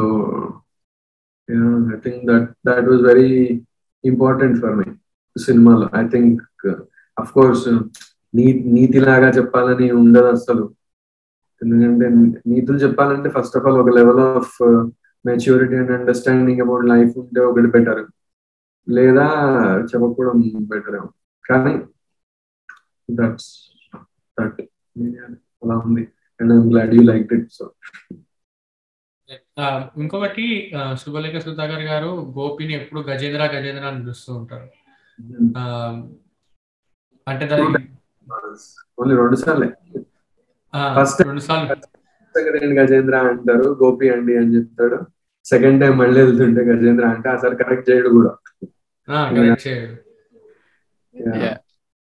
I think that that was very important for me సినిమాలో ఐ థింక్ అఫ్ కోర్స్ నీ నీతిలాగా చెప్పాలని ఉండదు అసలు. ఎందుకంటే నీతులు చెప్పాలంటే ఫస్ట్ ఆఫ్ ఆల్ ఒక level of maturity and understanding about life ఉంటే ఒకటి బెటర్ లేదా చెప్పకపోవడం బెటర్ కానీ దట్స్ దట్ అలా ఉంది. And I'm glad you like it so ఇంకొకటి శుభలేఖ సుధాకర్ గారు గోపిని ఎప్పుడు గజేంద్ర గజేంద్ర అని పిలుస్తూ ఉంటారు. అంటే దానికి ఓన్లీ రెండు సార్లే. సెకండ్ గజేంద్ర అంటారు గోపి అండి అని చెప్తాడు. సెకండ్ టైం మళ్ళీ వెళ్తుంటే గజేంద్ర అంటే అసలు కరెక్ట్ చేయడు కూడా.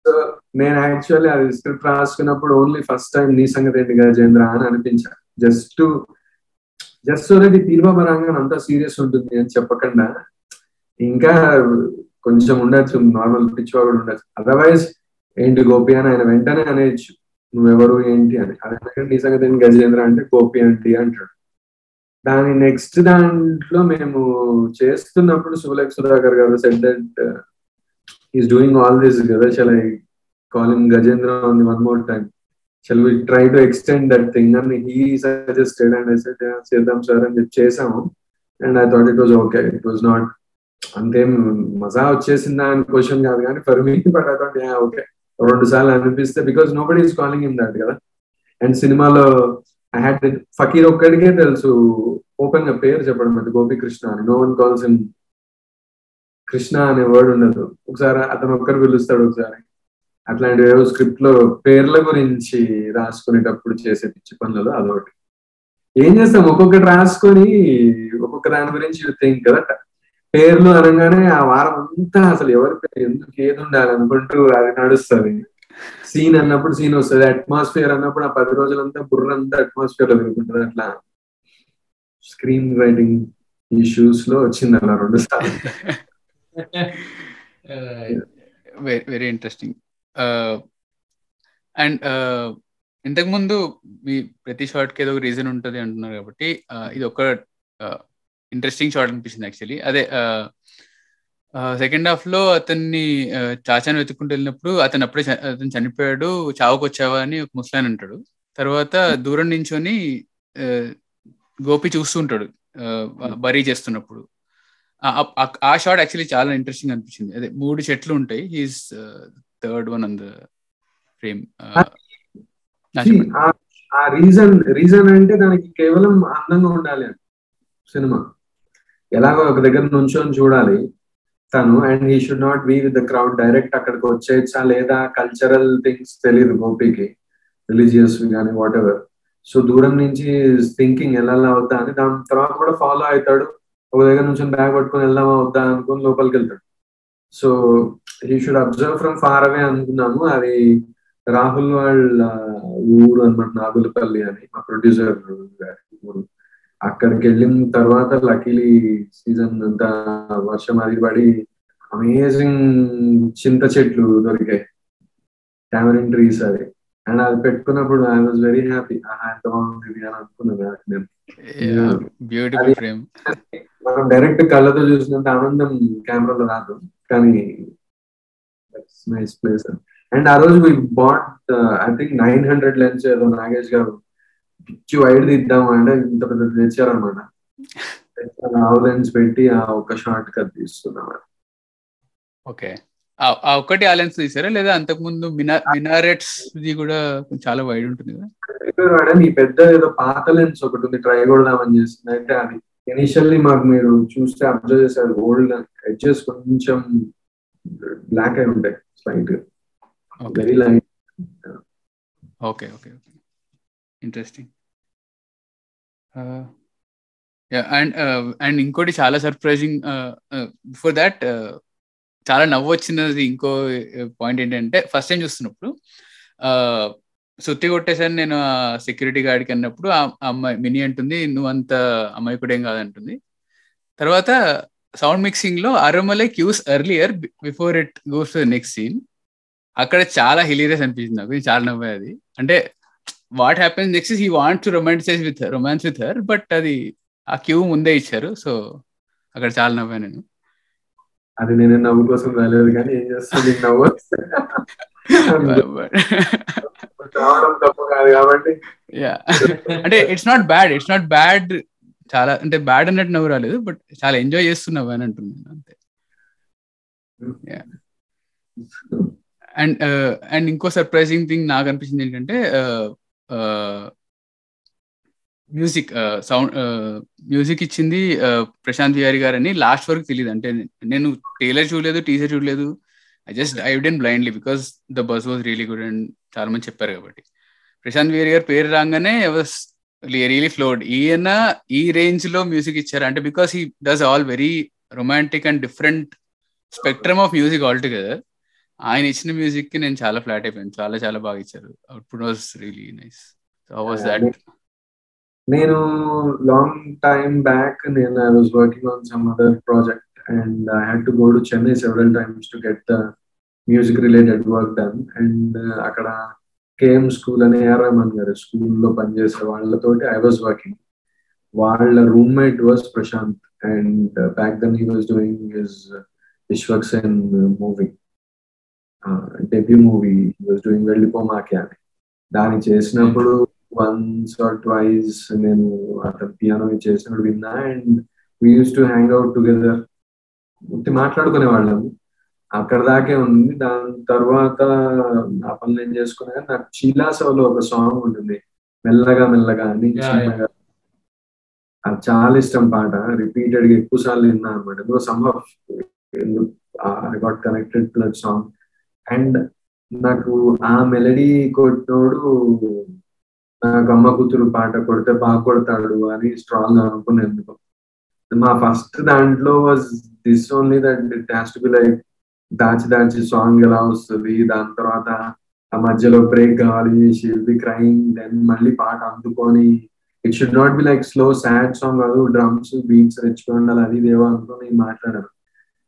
సో నేను యాక్చువల్లీ అది స్క్రిప్ట్ రాసుకున్నప్పుడు ఓన్లీ ఫస్ట్ టైం నీ సంగతి ఏంటి గజేంద్ర అని అనిపించా. జస్ట్ జస్ట్ ఈ తీర్మాపరంగా అంతా సీరియస్ ఉంటుంది అని చెప్పకుండా ఇంకా కొంచెం ఉండొచ్చు నార్మల్ పిచ్చివా కూడా ఉండొచ్చు. అదర్వైజ్ ఏంటి గోపి అని ఆయన వెంటనే అనేయచ్చు. నువ్వెవరు ఏంటి అని. అదే నీ సంగతి ఏంటి? గజేంద్ర అంటే గోపి అంటే అంటాడు. దాని నెక్స్ట్ దాంట్లో మేము చేస్తున్నప్పుడు Sulekha Sudhakar garu set that is doing all this కదా shall I call Gajendra on one more time shall we try to extend that thing అని he suggested and I said చేద్దాం సార్ అని చెప్పి చేసాము and I thought it was okay it was not అంతేం మజా వచ్చేసిందా అని క్వశ్చన్ కాదు కానీ for me but I thought okay రెండు సార్లు అనిపిస్తే because nobody is calling in that కదా? అండ్ సినిమాలో ఐ హ్యాడ్ ఫకీర్ ఒక్కడికే తెలుసు ఓపెన్గా పేరు చెప్పడం అది గోపికృష్ణ అని. No one calls in Krishna అనే వర్డ్ ఉండదు. ఒకసారి అతను ఒక్కరు పిలుస్తాడు ఒకసారి. అట్లాంటి ఏవో స్క్రిప్ట్లో పేర్ల గురించి రాసుకునేటప్పుడు చేసే పిచ్చి పనులలో అదొకటి. ఏం చేస్తాం? ఒక్కొక్కటి రాసుకొని ఒక్కొక్క దాని గురించి థింక్ కదా? పేర్లు అనగానే ఆ వారం అంతా అసలు ఎవరి పేరు ఎందుకు ఏది ఉండాలి అనుకుంటూ అది నడుస్తుంది. సీన్ అన్నప్పుడు సీన్ వస్తుంది. అట్మాస్ఫియర్ అన్నప్పుడు ఆ పది రోజులంతా బుర్రంతా అట్మాస్ఫియర్లో తిరుగుతుంటది అట్లా స్క్రీన్ రైటింగ్ ఇష్యూస్లో వచ్చింది అలా రెండు సార్లు. వెరీ ఇంట్రెస్టింగ్ అండ్ ఇంతకుముందు మీ ప్రతి షార్ట్కి ఏదో ఒక రీజన్ ఉంటుంది అంటున్నారు కాబట్టి uh, ఇది ఒక uh, ఇంట్రెస్టింగ్ షార్ట్ అనిపించింది యాక్చువల్లీ అదే సెకండ్ హాఫ్లో అతన్ని చాచాని వెతుక్కుంటూ వెళ్ళినప్పుడు అతను అప్పుడే అతను చనిపోయాడు చావుకు వచ్చావా అని ఒక ముస్లాన్ అంటాడు తర్వాత దూరం నించొని గోపి చూస్తుంటాడు uh, బరీ చేస్తున్నప్పుడు. ఆ- షాట్ యాక్చువల్లీ చాలా ఇంట్రెస్టింగ్ అనిపించింది. అదే మూడు చెట్లు ఉంటాయి. He's third one on the frame reason reason అంటే దానికి కేవలం అందంగా ఉండాలి సినిమా. ఎలాగో ఒక దగ్గర నుంచొని చూడాలి తను. And he should not be with the crowd direct అక్కడికి వచ్చేయచ్చా లేదా కల్చరల్ థింగ్స్ తెలియదు గోపికి రిలీజియస్ కానీ వాట్ ఎవర్ సో దూరం నుంచి థింకింగ్ ఎలా వద్దా అని దాని తర్వాత కూడా ఫాలో అవుతాడు. ఒక దగ్గర నుంచి బ్యాగ్ పట్టుకుని వెళ్దామా వద్దా అనుకుని లోపలికి వెళ్తాడు. So he should observe from far away అనుకున్నాము అది రాహుల్ వాళ్ళ ఊరు అనమాట నాగులపల్లి అని మా ప్రొడ్యూసర్ గారి ఊరు. అక్కడికి వెళ్ళిన తర్వాత లక్కీలీ సీజన్ అంతా వర్షం అది పడి అమేజింగ్ చింత చెట్లు దొరికాయి. టామరిన్ ట్రీస్ అది అండ్ అది పెట్టుకున్నప్పుడు ఐ వాజ్ వెరీ హ్యాపీ ఎంత బాగుంది అని అనుకున్నాను నేను. బ్యూటిఫుల్ ఫ్రేమ్ మనం డైరెక్ట్ కళ్ళతో చూసినంత ఆనందం కెమెరాలో రాదు. కానీ నైస్ ప్లేస్ అండ్ ఆ రోజు but I think nine hundred lens ఏదో నాగేష్ గారు పిచ్చి వైడ్ తీద్దాం అంటే ఇంత పెద్ద తెచ్చారనమాట లావ్ లెన్స్ పెట్టి ఆ ఒక షార్ట్ కట్ తీసుకున్నాం ఓకే. ఆ ఒక్కటి ఆ లెన్స్ తీసారా? లేదా అంతకు ముందు మినా మినారెట్స్ ది కూడా చాలా వైడ్ ఉంటుంది కదా? ఈ పెద్ద ఏదో పాత లెన్స్ ఒకటి ఉంది ట్రై కొడదామని చేస్తుంది అయితే అది ఇనిషియల్లీ మాకు మీరు చూస్తే అబ్జర్వ్ చేశారు ఓల్డ్ ఎడ్జెస్ కొంచెం బ్లాక్ అయి ఉంటాయి slight very light okay okay okay. Interesting and and ఇంకోటి చాలా సర్ప్రైజింగ్ బిఫోర్ దాట్ చాలా నవ్వు వచ్చినది ఇంకో uh, పాయింట్ ఏంటంటే ఫస్ట్ టైం చూస్తున్నప్పుడు uh, సుత్తి కొట్టేసాను నేను సెక్యూరిటీ గార్డ్కి అన్నప్పుడు ఆ అమ్మాయి మినీ అంటుంది నువ్వు అంత అమ్మాయి కూడా ఏం కాదంటుంది. తర్వాత సౌండ్ మిక్సింగ్లో అరమలే cues earlier before it goes to next scene అక్కడ చాలా హిలీరియస్ అనిపించింది నాకు చాలా నవ్వే అది. అంటే what happens next he want to romanticise with romance with her but అది ఆ క్యూ ముందే ఇచ్చారు సో అక్కడ చాలా నవ్వా నేను అది నేను నవ్వు కోసం రాలేదు కానీ ఏం చేస్తుంది నవ్వు కాబట్టి. అంటే it's not bad it's not bad చాలా అంటే బ్యాడ్ అన్నట్టు నవ్వు రాలేదు బట్ చాలా ఎంజాయ్ చేస్తున్నావు అని అంటుంది అంతే అండ్ అండ్ ఇంకో సర్ప్రైజింగ్ థింగ్ నాకు అనిపించింది ఏంటంటే మ్యూజిక్ సౌండ్ మ్యూజిక్ ఇచ్చింది ప్రశాంత్ విహారి గారని లాస్ట్ వరకు తెలియదు అంటే నేను టైలర్ చూడలేదు టీజర్ చూడలేదు. I just dived in blindly because the buzz was really good and చాలా మంది చెప్పారు కాబట్టి. ప్రశాంత్ విహారి గారు పేరు రాగానే వాస్ రియలీ ఫ్లోడ్ ఈయన ఈ రేంజ్లో మ్యూజిక్ ఇచ్చారు. అంటే because he does all very romantic and different spectrum of music all together ఆయన ఇచ్చిన మ్యూజిక్కి నేను చాలా ఫ్లాట్ అయిపోయాను. చాలా చాలా బాగా ఇచ్చారు. Output was really nice so was that నేను లాంగ్ టైమ్ బ్యాక్ నేను I was working on some other project and I had to go to Chennai several times to get the music related work done and అక్కడ KM school అనే AR Rahman garu స్కూల్లో పనిచేసే వాళ్ళతోటి I was working వాళ్ళ roommate was Prashanth and back then he was doing his Vishwaksen movie debut movie was doing వెళ్ళిపోమాకే అని దాన్ని చేసినప్పుడు once or twice నేను అతను పియానో చేసినప్పుడు విన్నా and we use to hang out together మాట్లాడుకునే వాళ్ళము అక్కడ దాకే ఉంది. దాని తర్వాత ఆ పనులు ఏం చేసుకున్నా కానీ నాకు చీలాసోలో ఒక సాంగ్ ఉంటుంది. మెల్లగా మెల్లగా అని చిన్నగా. అది చాలా ఇష్టం పాట. రిపీటెడ్గా ఎక్కువ సార్లు విన్నా అనమాట. Some I got connected to that song and నాకు ఆ మెలడీ కొట్టినోడు నాకు అమ్మ కూతురు పాట కొడితే బాగా కొడతాడు అని స్ట్రాంగ్ అనుకునేందుకు. మా ఫస్ట్ దాంట్లో was this only that it has to be like దాచి దాచి సాంగ్ ఎలా వస్తుంది దాని తర్వాత ఆ మధ్యలో బ్రేక్ కావాలి షీల్ బి క్రైమ్ దెన్ మళ్ళీ పాట అందుకొని it should not be like slow sad song కాదు డ్రమ్స్ బీట్స్ రెచ్చుకోండాలి ఉండాలి అది దేవో అనుకుని మాట్లాడాను.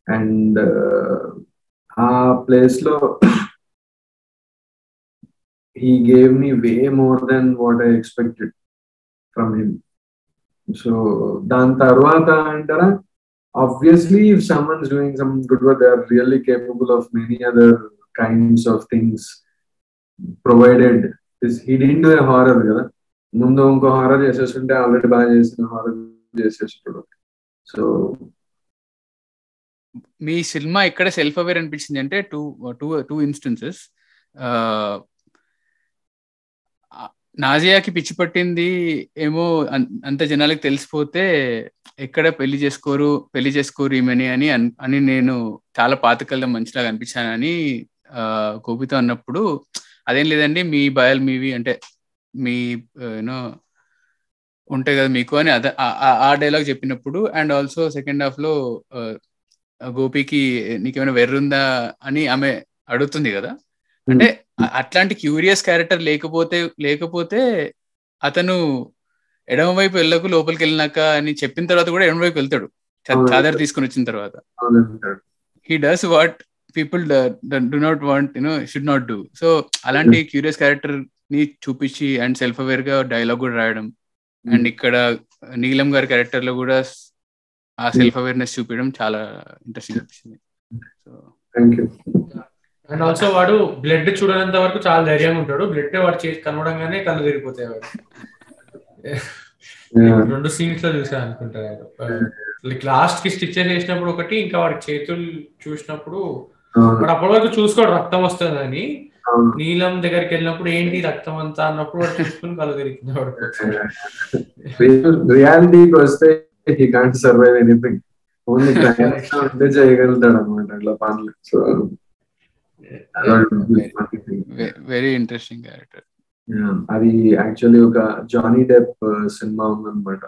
అండ్ ఆ ప్లేస్లో he gave me way more than what I expected from him. So దాని తర్వాత అంటారా obviously if someone's doing some good work they are really capable of many other kinds of things provided this he didn't do a horror కదా ముందు ఇంకో horror చేసేస్తుంటే already బాగా చేసిన horror చేసేస్తాడు సో మీ సినిమా ఎక్కడ సెల్ఫ్ అవేర్ అనిపించింది అంటే టూ టూ టూ ఇన్స్టెన్సెస్ నాజియాకి పిచ్చి పట్టింది ఏమో అంత జనాలకు తెలిసిపోతే ఎక్కడ పెళ్ళి చేసుకోరు పెళ్ళి చేసుకోరు ఈమెని అని అని నేను చాలా పాతకల్లం మంచిలాగా అనిపించానని గోపితో అన్నప్పుడు అదేం లేదండి మీ భయాలు మీవి అంటే మీ యూనో ఉంటాయి కదా మీకు అని అదే ఆ డైలాగ్ చెప్పినప్పుడు అండ్ ఆల్సో సెకండ్ హాఫ్లో గోపికి నీకేమైనా వెర్రుందా అని ఆమె అడుగుతుంది కదా. అంటే అట్లాంటి క్యూరియస్ క్యారెక్టర్ లేకపోతే లేకపోతే అతను ఎడమ వైపు వెళ్ళకు లోపలికి వెళ్ళినాక అని చెప్పిన తర్వాత కూడా ఎడమ వైపు వెళ్తాడు చాదర్ తీసుకుని వచ్చిన తర్వాత. He does what people do not want you know should not do so అలాంటి క్యూరియస్ క్యారెక్టర్ని చూపించి అండ్ సెల్ఫ్ అవేర్గా డైలాగ్ కూడా రాయడం. అండ్ ఇక్కడ నీలం గారి క్యారెక్టర్లో కూడా ఆ సెల్ఫ్ అవేర్నెస్ చూపించడం చాలా ఇంట్రెస్టింగ్ అనిపించింది so thank you and also వాడు బ్లడ్ చూడనంత వరకు చాలా ధైర్యంగా ఉంటాడు. బ్లడ్ వాడు చేసి కనవడంగానే కళ్ళు తిరిగిపోతాయి వాడు. రెండు సీన్స్లో చూసా అనుకుంటారు లైక్ లాస్ట్కి స్టిచ్చెస్ చేసినప్పుడు ఒకటి ఇంకా వాడి చేతులు చూసినప్పుడు వాడు అప్పటి వరకు చూసుకోడు రక్తం వస్తుందని. నీలం దగ్గరికి వెళ్ళినప్పుడు ఏంటి రక్తం అంతా అన్నప్పుడు వాడు చూసుకుని కళ్ళు తిరిగింది వాడు రియాలిటీకి వస్తే he can't survive anything only ఉంటే చేయగలుగుతాడు అనమాట అట్లా పనులు సో వెరీ ఇంట్రెస్టింగ్ క్యారెక్టర్ అది యాక్చువల్లీ ఒక జానీ డెప్ సినిమా ఉందన్నమాట.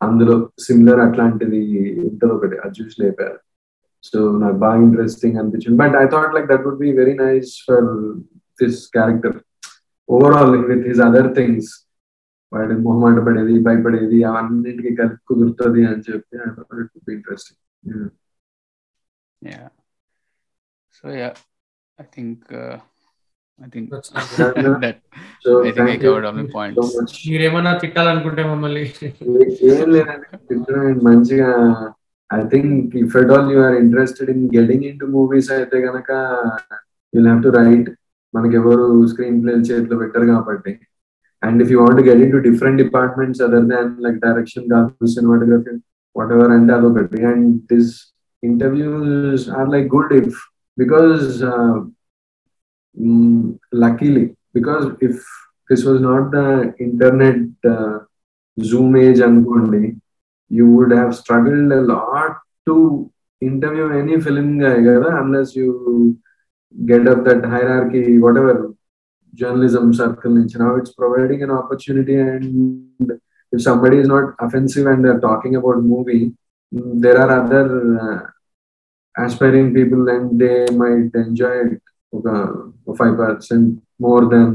అందులో సిమిలర్ అట్లాంటిది ఉంటుంది ఒకటి అది చూసి లేపారు. సో నాకు బాగా ఇంట్రెస్టింగ్ అనిపించింది. But I thought like that would be very nice for this character overall with his other things వాడి మొహమాట పడేది భయపడేది అవన్నింటికి కలిపి కుదురుతుంది అని చెప్పి I thought it would be interesting yeah so yeah I think I think that so I think I covered all my points మీరేమన్నా తిట్టాలనుకుంటే మమ్మల్ని. ఏం లేదండి. మంచిగా I think if at all you are interested in getting in to movies అయితే గనక have to right మనకి ఎవరు స్క్రీన్ ప్లే చేతిలో పెట్టరు కాబట్టి. And if you want to get into different departments other than like direction, cinematography, whatever, and the and these interviews are like good if because uh, mm, luckily because if this was not the internet uh, Zoom age unquote, you would have struggled a lot to interview any film guy unless you get up that hierarchy, whatever. Journalism circle నుంచి now it's providing an opportunity and if somebody is not offensive and they're talking about movie mm, there are other uh, aspiring people and they might enjoy it ఒక five percent more then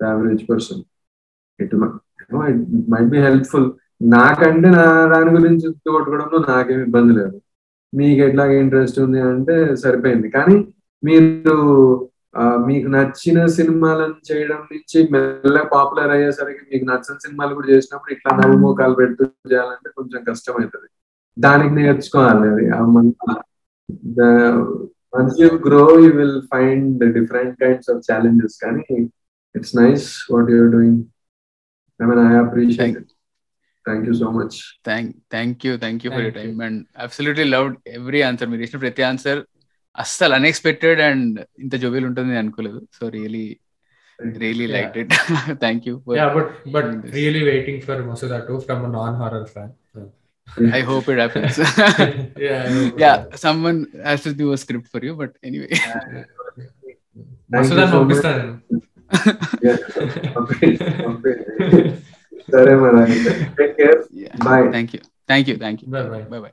the average person it might be helpful నాకంటే నా దాని గురించి కొట్టుకోవడంలో నాకేం ఇబ్బంది లేదు మీకు ఎట్లా ఇంట్రెస్ట్ ఉంది అంటే సరిపోయింది కానీ మీరు ఆ, మీకు నచ్చిన సినిమాలను చేయడం నుంచి మెల్ల పాపులర్ అయ్యేసరికి మీకు నచ్చిన సినిమాలు కూడా చేసినప్పుడు ఇట్లా నవ్వుమోకాలు పెడుతూ చేయాలంటే కొంచెం కష్టం అవుతుంది దానికి నేర్చుకోవాలి అది. Once you grow you will find different kinds of challenges కానీ it's nice what you're doing I mean I appreciate thank you so much thank thank you thank you for you Thank time and absolutely loved every answer మీరు ఇచ్చిన ప్రతి answer అస్సలు unexpected and ఇంత జోబిల్ ఉంటుంది నేను అనుకోలేదు so really really Yeah. Like it thank you Yeah, but but doing this. really waiting for Masuda too from a non-horror fan. So. I hope it happens yeah, I hope yeah so. Someone has to do a script for you but anyway Masuda పంపిస్తాను సరే మరి take care Bye. Thank you thank you thank you Bye bye. Bye bye